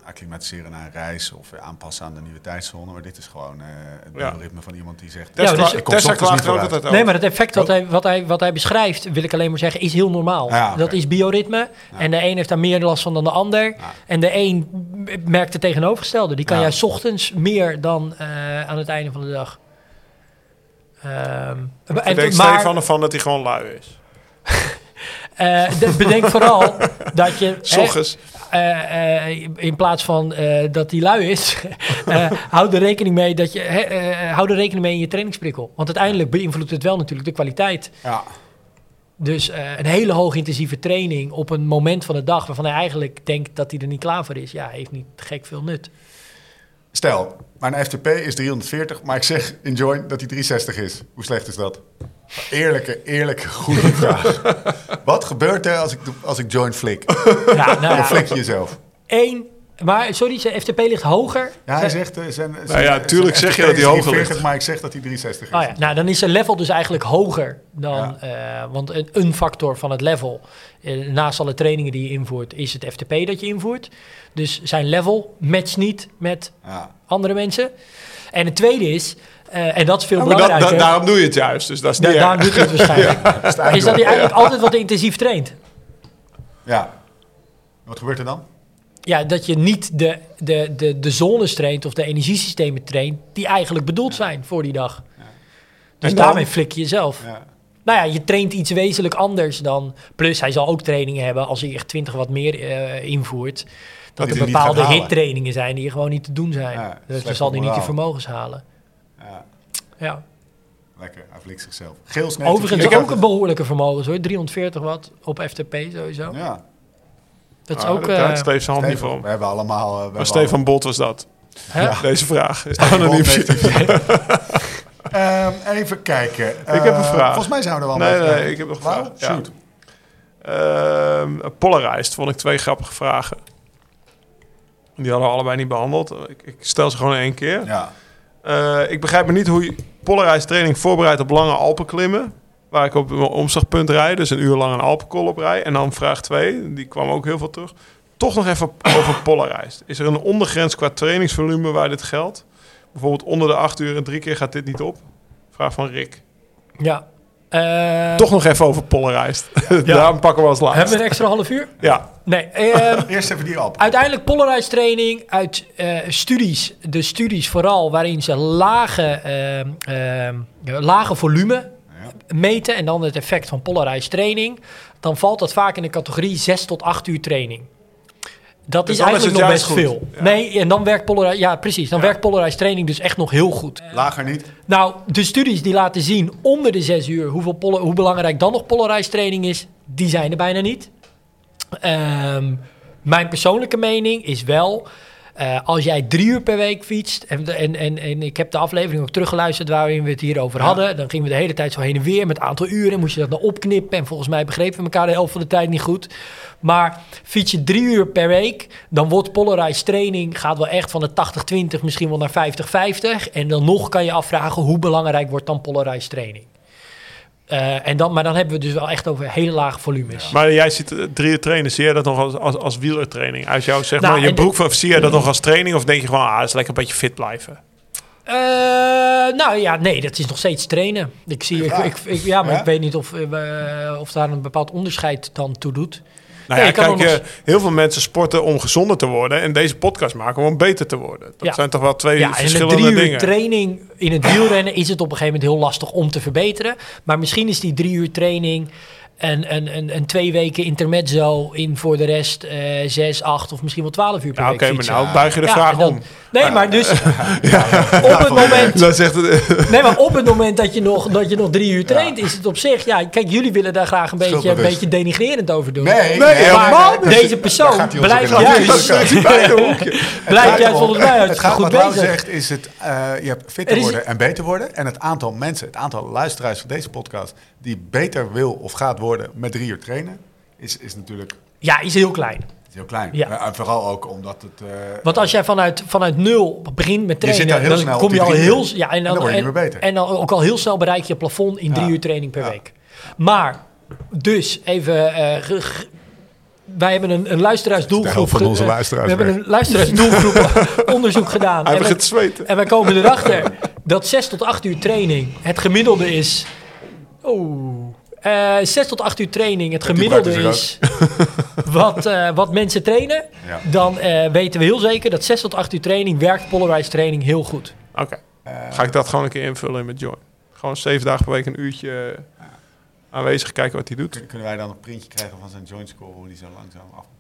acclimatiseren naar een reis of aanpassen aan de nieuwe tijdzone. Maar dit is gewoon eh, het Ja. ritme van iemand die zegt... Ja, dus- ik kom niet ook over. Nee, maar het effect wat hij, wat, hij, wat hij beschrijft, wil ik alleen maar zeggen, is heel normaal. Ja. Dat is bioritme. En de een heeft daar meer last van dan de ander. Ja. En de een merkt het tegenovergestelde. Die kan Ja. juist ochtends meer dan eh, aan het einde van de dag. Ehm, Ik en- denk maar Stefan ervan dat hij gewoon lui is. eh, de- bedenk vooral dat je... S hè, ochtends. eh, eh, in plaats van eh, dat hij lui is, eh hou er rekening mee dat je hè, eh, hou er rekening mee in je trainingsprikkel. Want uiteindelijk beïnvloedt het wel natuurlijk de kwaliteit. Ja, Dus eh, een hele hoog intensieve training op een moment van de dag waarvan hij eigenlijk denkt dat hij er niet klaar voor is, ja, heeft niet gek veel nut. Stel, mijn FTP is 340, maar ik zeg in Join dat hij 360 is. Hoe slecht is dat? Eerlijke, eerlijke, goede vraag. Wat gebeurt er als ik, als ik Join flik? Ja, nou Dan flik je jezelf. één. Maar sorry, zijn FTP ligt hoger. Ja, hij zegt... eh, zijn, Nou ja, zijn tuurlijk zeg je dat hij hoger 340, ligt. Maar ik zeg dat hij 360 is. Oh ja, nou, dan is zijn level dus eigenlijk hoger dan. eh, want een, een factor van het level, eh, naast alle trainingen die je invoert, is het FTP dat je invoert. Dus zijn level matcht niet met Ja. andere mensen. En het tweede is, eh, en dat is veel dat, belangrijker. da- daarom doe je het juist, dus dat is Da- niet daarom doet hij het waarschijnlijk. Dat is, is dat hij eigenlijk altijd wat intensief traint. Ja. Wat gebeurt er dan? Ja, dat je niet de, de, de, de zones traint of de energiesystemen traint die eigenlijk bedoeld zijn voor die dag. Dus dan? daarmee flik je jezelf. Ja. Nou ja, je traint iets wezenlijk anders dan. Plus, hij zal ook trainingen hebben als hij echt 20 wat meer eh, invoert. Dat hij er die bepaalde hittrainingen zijn die gewoon niet te doen zijn. Dus dan zal hij niet de moraal. vermogens halen. ja. Ja. Lekker, hij flikt zichzelf. Geels Overigens ook een behoorlijke vermogens hoor. 340 watt op FTP sowieso. Ja. Dat is Ah, ook... dat- daar eh, had Steve zijn hand niet Stefan, voor. we hebben allemaal... uh, we hebben Stefan Bot was dat. hè? Deze vraag. Anoniem. Ehm, even kijken. Ik heb een Eh, vraag. Volgens mij zouden we wel... Nee, nee, ik heb nog een vraag. Ja. Shoot. Ehm, Polarized vond ik twee grappige vragen. Die hadden we allebei niet behandeld. Ik, ik stel ze gewoon in één keer. Ja. Eh, ik begrijp me niet hoe je Polarized training voorbereidt op lange Alpenklimmen. Waar ik op een omslagpunt rijd, dus een uur lang een Alpenkol op rij. En dan vraag 2, die kwam ook heel veel terug. Toch nog even over Polarized. Is er een ondergrens qua trainingsvolume waar dit geldt? Bijvoorbeeld onder de 8 uur en drie keer gaat dit niet op? Vraag van Rick. Ja. Eh, Toch nog even over Polarized. Daarom pakken we als laatste. Hebben we een extra half uur? Ja, Nee. ehm, Eerst even die op. Uiteindelijk polarized training uit eh, studies, de studies vooral waarin ze lage, ehm, ehm, lage volume meten en dan het effect van polarized training, dan valt dat vaak in de categorie 6 tot 8 uur training. Dat Dus is eigenlijk nog best veel. Ja. Nee, en dan werkt polarized, ja precies, dan werkt polarized training dus echt nog heel goed. Lager niet. Nou, de studies die laten zien onder de 6 uur hoeveel hoe belangrijk dan nog polarized training is, die zijn er bijna niet. Ehm, mijn persoonlijke mening is wel, eh, als jij drie uur per week fietst, en, en, en, en ik heb de aflevering ook teruggeluisterd waarin we het hierover hadden, dan gingen we de hele tijd zo heen en weer met een aantal uren, moest je dat dan opknippen en volgens mij begrepen we elkaar de helft van de tijd niet goed. Maar fiets je drie uur per week, dan wordt polarized training, gaat wel echt van de 80-20 misschien wel naar 50-50. En dan nog kan je afvragen hoe belangrijk wordt dan polarized training. Eh, en dan, maar dan hebben we dus wel echt over hele lage volumes. maar jij ziet eh, drie uur trainen. Zie jij dat nog als, als, als wielertraining? Uit jou, zeg Nou, maar, je broek van, zie jij dat nog als training? Of denk je gewoon, ah, het is lekker een beetje fit blijven? Eh, nou ja, nee, dat is nog steeds trainen. Ik zie, ik, Ja. ik, ik- ja, maar Ja? ik weet niet of, we- of daar een bepaald onderscheid dan toe doet. Nou ja, kijk, nog eh, heel veel mensen sporten om gezonder te worden. En deze podcast maken om beter te worden. Dat Ja. zijn toch wel twee Ja, en een verschillende drie uur dingen. training in het wielrennen is het op een gegeven moment heel lastig om te verbeteren. Maar misschien is die drie uur training en, en, en, en twee weken intermezzo in voor de rest eh zes, acht of misschien wel twaalf uur per Ja, week oké, maar nou buig je de Ja, vraag dan- om. Nee, maar dus op het moment Dan zegt het... Nee, maar op het moment dat je nog, dat je nog drie uur traint, is het op zich... Ja, kijk, jullie willen daar graag een beetje, een beetje denigrerend over doen. Nee, Nee, helemaal deze persoon blijft juist, blijft juist volgens mij Het hartstikke gaat goed wat bezig. zegt is het, eh, je hebt fitter Er worden en beter worden. En het aantal mensen, het aantal luisteraars van deze podcast... die beter wil of gaat worden met drie uur trainen... is, is natuurlijk Ja, is heel klein. is heel klein. Ja. Eh, En vooral ook omdat het... eh, Want als jij vanuit, vanuit nul begint met Je zit trainen, daar heel dan snel kom je al heel... uur. Ja, en En dan, dan word je en, meer beter. en dan ook al heel snel bereik je plafond in drie uur training per Ja. week. Maar, dus even... eh, wij hebben een, een luisteraarsdoelgroep... Van onze luisteraars We hebben een luisteraarsdoelgroep onderzoek gedaan. Hij En we- begint te zweten. En wij komen erachter dat 6 tot 8 uur training het gemiddelde is. Oeh. Eh 6 tot 8 uur training het gemiddelde is wat, eh, wat mensen trainen. Ja. Dan eh, weten we heel zeker dat 6 tot 8 uur training werkt polarized training heel goed. Oké. Ga ik dat gewoon een keer invullen in met Join. Gewoon zeven dagen per week een uurtje aanwezig kijken wat hij doet. kun- Kunnen wij dan een printje krijgen van zijn joint score... hoe die zo langzaam afgekocht?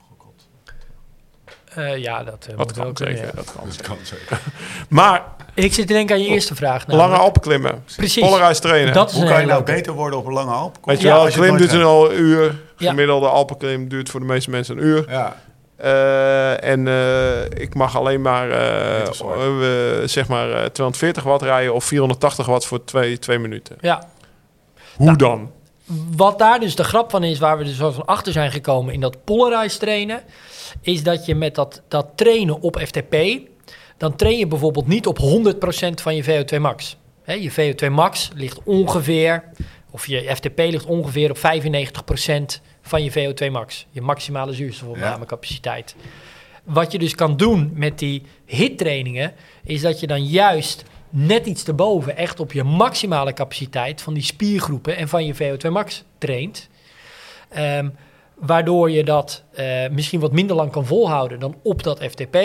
Eh, ja, dat Dat eh, wel kan kunnen, zeker. ja. Dat kan Dat zeker. kan zeker. Maar Ik zit te denken aan je eerste vraag. lange namelijk. Alpenklimmen. Precies. Polarized trainen. Dat is Hoe kan je nou beter worden op een lange Alp? Weet je Ja, wel, een klim duurt nooit een al uur. Ja. Gemiddelde Alpenklim duurt voor de meeste mensen een uur. Ja, Eh, en eh, ik mag alleen maar, zeg maar eh, 240 watt rijden of 480 watt voor twee, twee minuten. Ja. Hoe Nou. dan? Wat daar dus de grap van is, waar we dus van achter zijn gekomen in dat polarized trainen, is dat je met dat, dat trainen op FTP, dan train je bijvoorbeeld niet op 100% van je VO2 max. Je VO2 max ligt ongeveer, of je FTP ligt ongeveer op 95% van je VO2 max. Je maximale zuurstofopnamecapaciteit. Wat je dus kan doen met die HIT-trainingen, is dat je dan juist net iets erboven, echt op je maximale capaciteit van die spiergroepen en van je VO2 max traint. Ehm, waardoor je dat eh, misschien wat minder lang kan volhouden dan op dat FTP.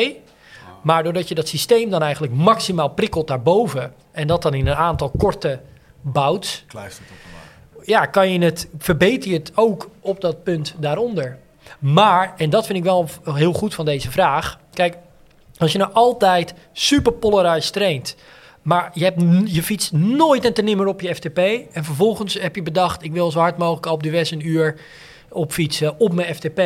Maar doordat je dat systeem dan eigenlijk maximaal prikkelt daarboven en dat dan in een aantal korte bouts, kluistert op ja, kan je het, verbeter je het ook op dat punt daaronder. Maar, en dat vind ik wel heel goed van deze vraag. Kijk, als je nou altijd super polarized traint, maar je, hebt, je fietst nooit en ten nimmer op je FTP. En vervolgens heb je bedacht, ik wil zo hard mogelijk op de West een uur opfietsen op mijn FTP.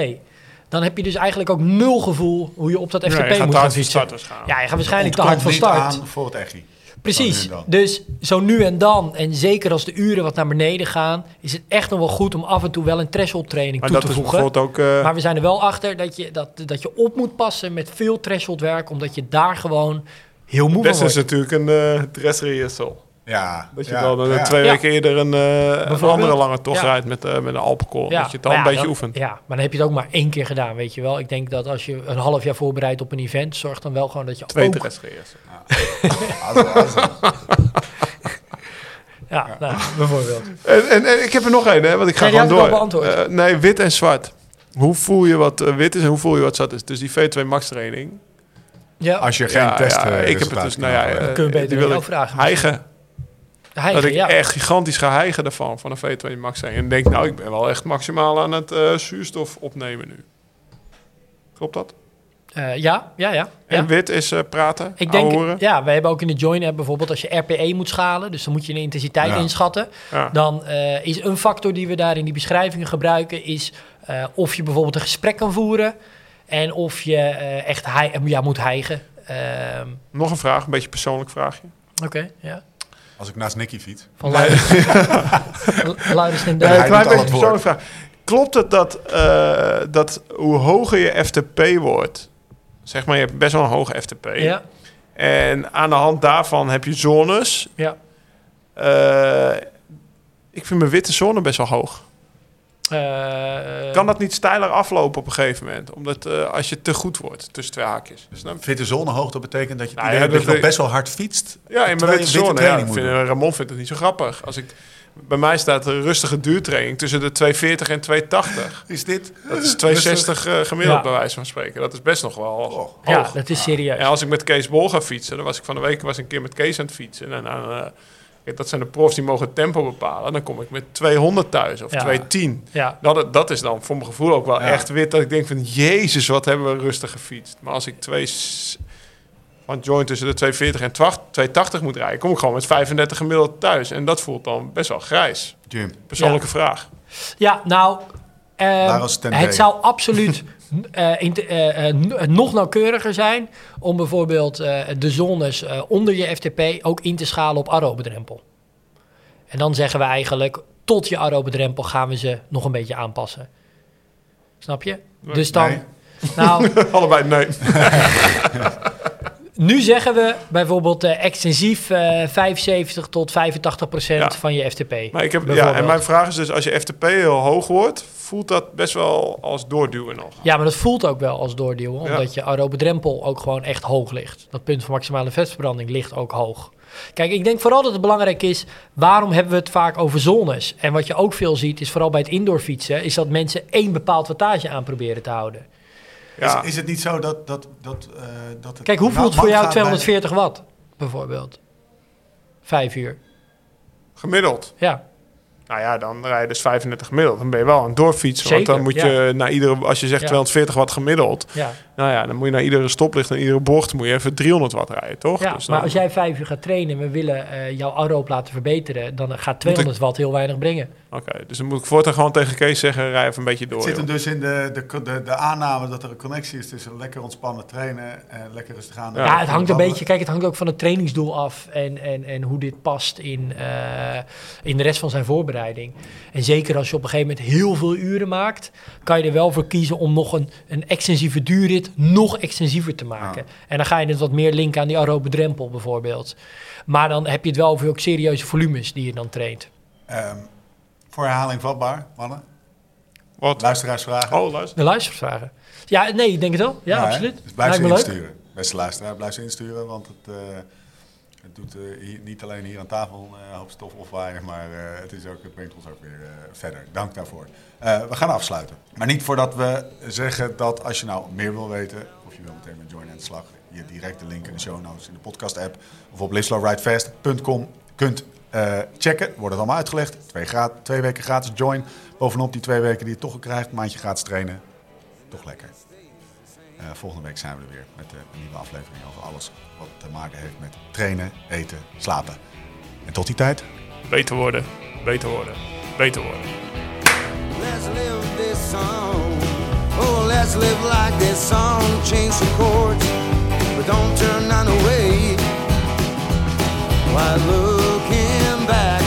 Dan heb je dus eigenlijk ook nul gevoel hoe je op dat FTP Ja, je gaat moet te gaan hard van fietsen. start waarschijnlijk. Ja, je gaat waarschijnlijk te hard van start. aan voor het echi. Precies. Dus zo nu en dan, en zeker als de uren wat naar beneden gaan, is het echt nog wel goed om af en toe wel een threshold training Maar toe dat te is voegen. bijvoorbeeld ook... eh, Maar we zijn er wel achter dat je, dat, dat je op moet passen met veel threshold werk, omdat je daar gewoon heel moe beste is natuurlijk een uh, dressrehearsal. Ja, Dat je ja, dan eh, ja. twee Ja. weken eerder een, eh, een andere lange tocht Ja. rijdt met, eh, met een Alpenkool. dat je het dan een beetje dan- oefent. Ja, maar dan heb je het ook maar één keer gedaan, weet je wel. Ik denk dat als je een half jaar voorbereidt op een event, zorg dan wel gewoon dat je Twee ook... dressrehearsal. Ja, nou, bijvoorbeeld. En, en, en ik heb er nog één, hè, want ik ga Nee, gewoon door. Eh, nee, wit en zwart. Hoe voel je wat eh, wit is en hoe voel je wat zwart is? Dus die V2 Max training. Ja, Als je geen Ja, test ja, eh, ik heb het dus, nou ja, eh, Kun je beter die aan wil ik vragen. hijgen. Hij, dat ik ja. echt gigantisch ga hijgen daarvan, van een V2 Max training. En denk, nou, ik ben wel echt maximaal aan het eh, zuurstof opnemen nu. Klopt dat? Eh, ja, ja, ja. En ja. wit is eh, praten, Ik denk, ouwehoeren. ja, we hebben ook in de Join app bijvoorbeeld als je RPE moet schalen, dus dan moet je een intensiteit Ja. inschatten. Ja. Dan eh, is een factor die we daar in die beschrijvingen gebruiken, is eh, of je bijvoorbeeld een gesprek kan voeren en of je eh, echt hij, ja, moet hijgen. Ehm, Nog een vraag, een beetje een persoonlijk vraagje. Oké, ja. Als ik naast Nicky fiets. Van Luiders Luiders en Ja, Nee, hij een klein beetje persoonlijke vraag. Klopt het dat, eh, dat hoe hoger je FTP wordt, zeg maar je hebt best wel een hoge FTP, Ja, en aan de hand daarvan heb je zones. ja. Eh, ik vind mijn witte zone best wel hoog. Eh, Kan dat niet steiler aflopen op een gegeven moment? Omdat eh, als je te goed wordt, tussen twee haakjes. Snap je? Fitte zonehoogte betekent dat je Nou ja, dat je nog best wel hard fietst. Ja, in mijn witte je witte zone. Ja, vind. Ramon vindt het niet zo grappig. Als ik, bij mij staat een rustige duurtraining tussen de 240 en 280. Is dit? Dat is 260 eh, gemiddeld Ja. bij wijze van spreken. Dat is best nog wel hoog. ja, dat is serieus. En als ik met Kees Bol ga fietsen, dan was ik van de week was een keer met Kees aan het fietsen. En dan, eh, dat zijn de profs die mogen het tempo bepalen. Dan kom ik met 200 thuis of Ja. 210. Ja, Dat, dat is dan voor mijn gevoel ook wel Ja. echt wit. Dat ik denk van, jezus, wat hebben we rustig gefietst. Maar als ik twee... Van joint tussen de 240 en 12 280 moet rijden... kom ik gewoon met 35 gemiddeld thuis. En dat voelt dan best wel grijs. Jim, Persoonlijke vraag. ja nou, eh, was het zou absoluut in te- eh, eh, nog nauwkeuriger zijn om bijvoorbeeld eh, de zones eh, onder je FTP ook in te schalen op aerobedrempel. En dan zeggen we eigenlijk, tot je aerobedrempel gaan we ze nog een beetje aanpassen. Snap je? Dus dan, Nee. nou, Allebei nee. nu zeggen we bijvoorbeeld eh, extensief eh 75 tot 85 procent Ja. van je FTP. Maar ik heb, ja, en mijn vraag is dus, als je FTP heel hoog wordt... voelt dat best wel als doorduwen nog. Ja, maar dat voelt ook wel als doorduwen, Ja. omdat je aerobedrempel ook gewoon echt hoog ligt. Dat punt van maximale vetverbranding ligt ook hoog. Kijk, ik denk vooral dat het belangrijk is, waarom hebben we het vaak over zones? En wat je ook veel ziet, is vooral bij het indoor fietsen, is dat mensen één bepaald wattage aan proberen te houden. Ja, Is, is het niet zo dat, dat, dat, eh, dat het... Kijk, hoe voelt voor jou gaat bij- 240 watt, bijvoorbeeld? Vijf uur. gemiddeld. Ja, Nou ja, dan rij je dus 35 gemiddeld. Dan ben je wel aan het doorfietsen. want dan moet je naar iedere... Als je zegt Ja. 240 watt gemiddeld... ja. Nou ja, dan moet je naar iedere stoplicht en iedere bocht... moet je even 300 watt rijden, toch? ja Dus dan- maar als jij vijf uur gaat trainen en we willen eh, jouw aeroop laten verbeteren, dan gaat 200 watt heel weinig brengen. Oké, dus dan moet ik voortaan gewoon tegen Kees zeggen... rij even een beetje door, Het zit hem dus in de, de, de, de aanname dat er een connectie is tussen lekker ontspannen trainen en lekker rustig aan. Ja, het hangt een beetje, kijk, het hangt ook van het trainingsdoel af en, en, en hoe dit past in, eh, in de rest van zijn voorbereiding. En zeker als je op een gegeven moment heel veel uren maakt, kan je er wel voor kiezen om nog een, een extensieve duurrit nog extensiever te maken. En dan ga je het wat meer linken aan die aerobe drempel bijvoorbeeld. Maar dan heb je het wel over ook serieuze volumes die je dan traint. Ehm, voor herhaling vatbaar, mannen. Wat? Luisteraarsvragen. Oh, luister. De luistervragen. Ja, nee, ik denk het wel. Ja, hè? absoluut. Dus blijf ze leuk. insturen. Beste luisteraar, blijf ze insturen, want het, eh, het doet eh, niet alleen hier aan tafel eh, een hoop stof opwaaien, maar eh, het, is ook, het brengt ons ook weer verder. Dank daarvoor. We gaan afsluiten. Maar niet voordat we zeggen dat als je nou meer wil weten, of je wil meteen met Join aan de slag, je direct de link in de show notes in de podcast app of op liveslowridefast.com kunt eh, checken. Wordt het allemaal uitgelegd. Twee, weken gratis Join. Bovenop die twee weken die je toch krijgt, een maandje gratis trainen. Toch lekker. Uh, volgende week zijn we er weer met een nieuwe aflevering over alles wat te maken heeft met trainen, eten, slapen. En tot die tijd. Beter worden, beter worden, beter worden. Let's live this song. Oh, let's live like this song. Change the chords, but don't turn none away. Why looking back?